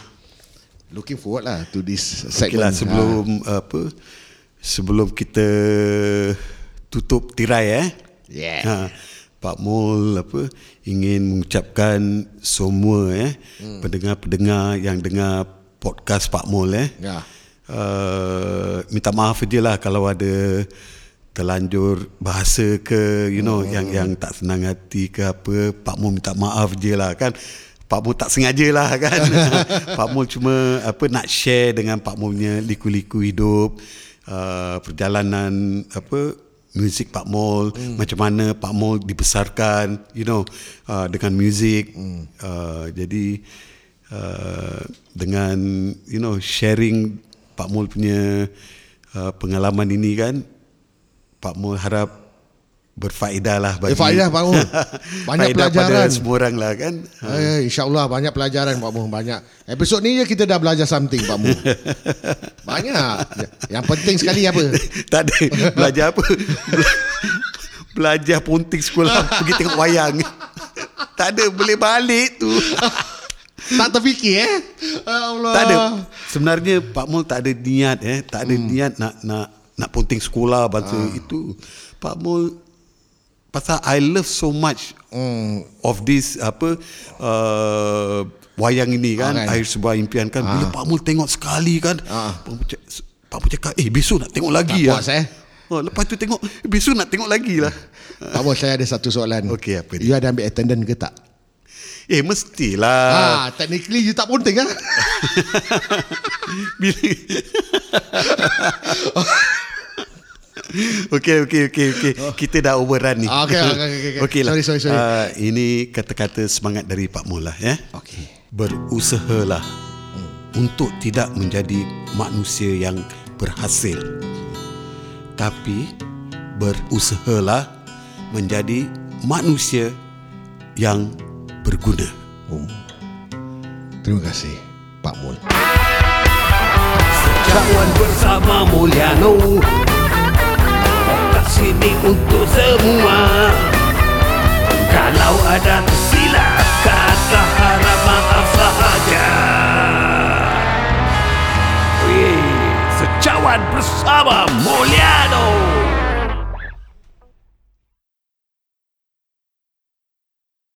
looking forward lah to this segment. lah sebelum apa sebelum kita tutup tirai eh. Yeah. Ha, Pak Mul apa ingin mengucapkan semua eh hmm. pendengar-pendengar yang dengar podcast Pak Mul eh. Ya. Uh, minta maaf je lah kalau ada terlanjur bahasa ke you know yang yang tak senang hati ke apa Pak Mul minta maaf je lah kan Pak Mul tak sengaja lah kan Pak Mul cuma apa nak share dengan Pak Mul punya liku-liku hidup uh, perjalanan apa muzik Pak Mul hmm. macam mana Pak Mul dibesarkan you know uh, dengan muzik hmm. uh, jadi uh, dengan you know sharing Pak Mul punya uh, pengalaman ini kan Pak Mul harap berfaedah lah bagi Eh, faedah, Pak Mul. Banyak faedah pelajaran. pada semua orang lah kan. Eh, InsyaAllah banyak pelajaran Pak Mu Banyak. Episod ni je kita dah belajar something Pak Mu Banyak. Yang penting sekali apa? Tak ada. Belajar apa? Bela- belajar ponting sekolah. Pergi tengok wayang. Tak ada. Boleh balik tu. Tak terfikir eh? Allah. Tak ada. Sebenarnya Pak Mul tak ada niat eh? Tak ada hmm. niat nak nak nak ponting sekolah bangsa Ah. itu. Pak Mul pasal I love so much hmm. of this apa uh, wayang ini kan, Ah, kan? air sebuah impian kan bila Pak Mul tengok sekali kan Ah. Pak Mul cakap, Pak Mul cakap eh besok nak tengok lagi Tak lah puas, eh? oh, lepas tu tengok besok nak tengok lagi lah Pak Mu saya ada satu soalan Okey, apa dia? You ada ambil attendant ke tak eh mestilah Ah, technically you tak penting kan Bila Okey okey okey okey. Kita dah overrun ni. Ah, okey, okey, okey, okey. Okey lah. Sorry, sorry, sorry. Uh, ini kata-kata semangat dari Pak Mula ya. Okay Berusahalah untuk tidak menjadi manusia yang berhasil. Tapi berusahalah menjadi manusia yang berguna. Hmm. Terima kasih Pak Mun Cawan bersama Mulyano sini untuk semua. Kalau ada tersilap Kata harap maaf sahaja. Wih, Secawan bersama Mulyano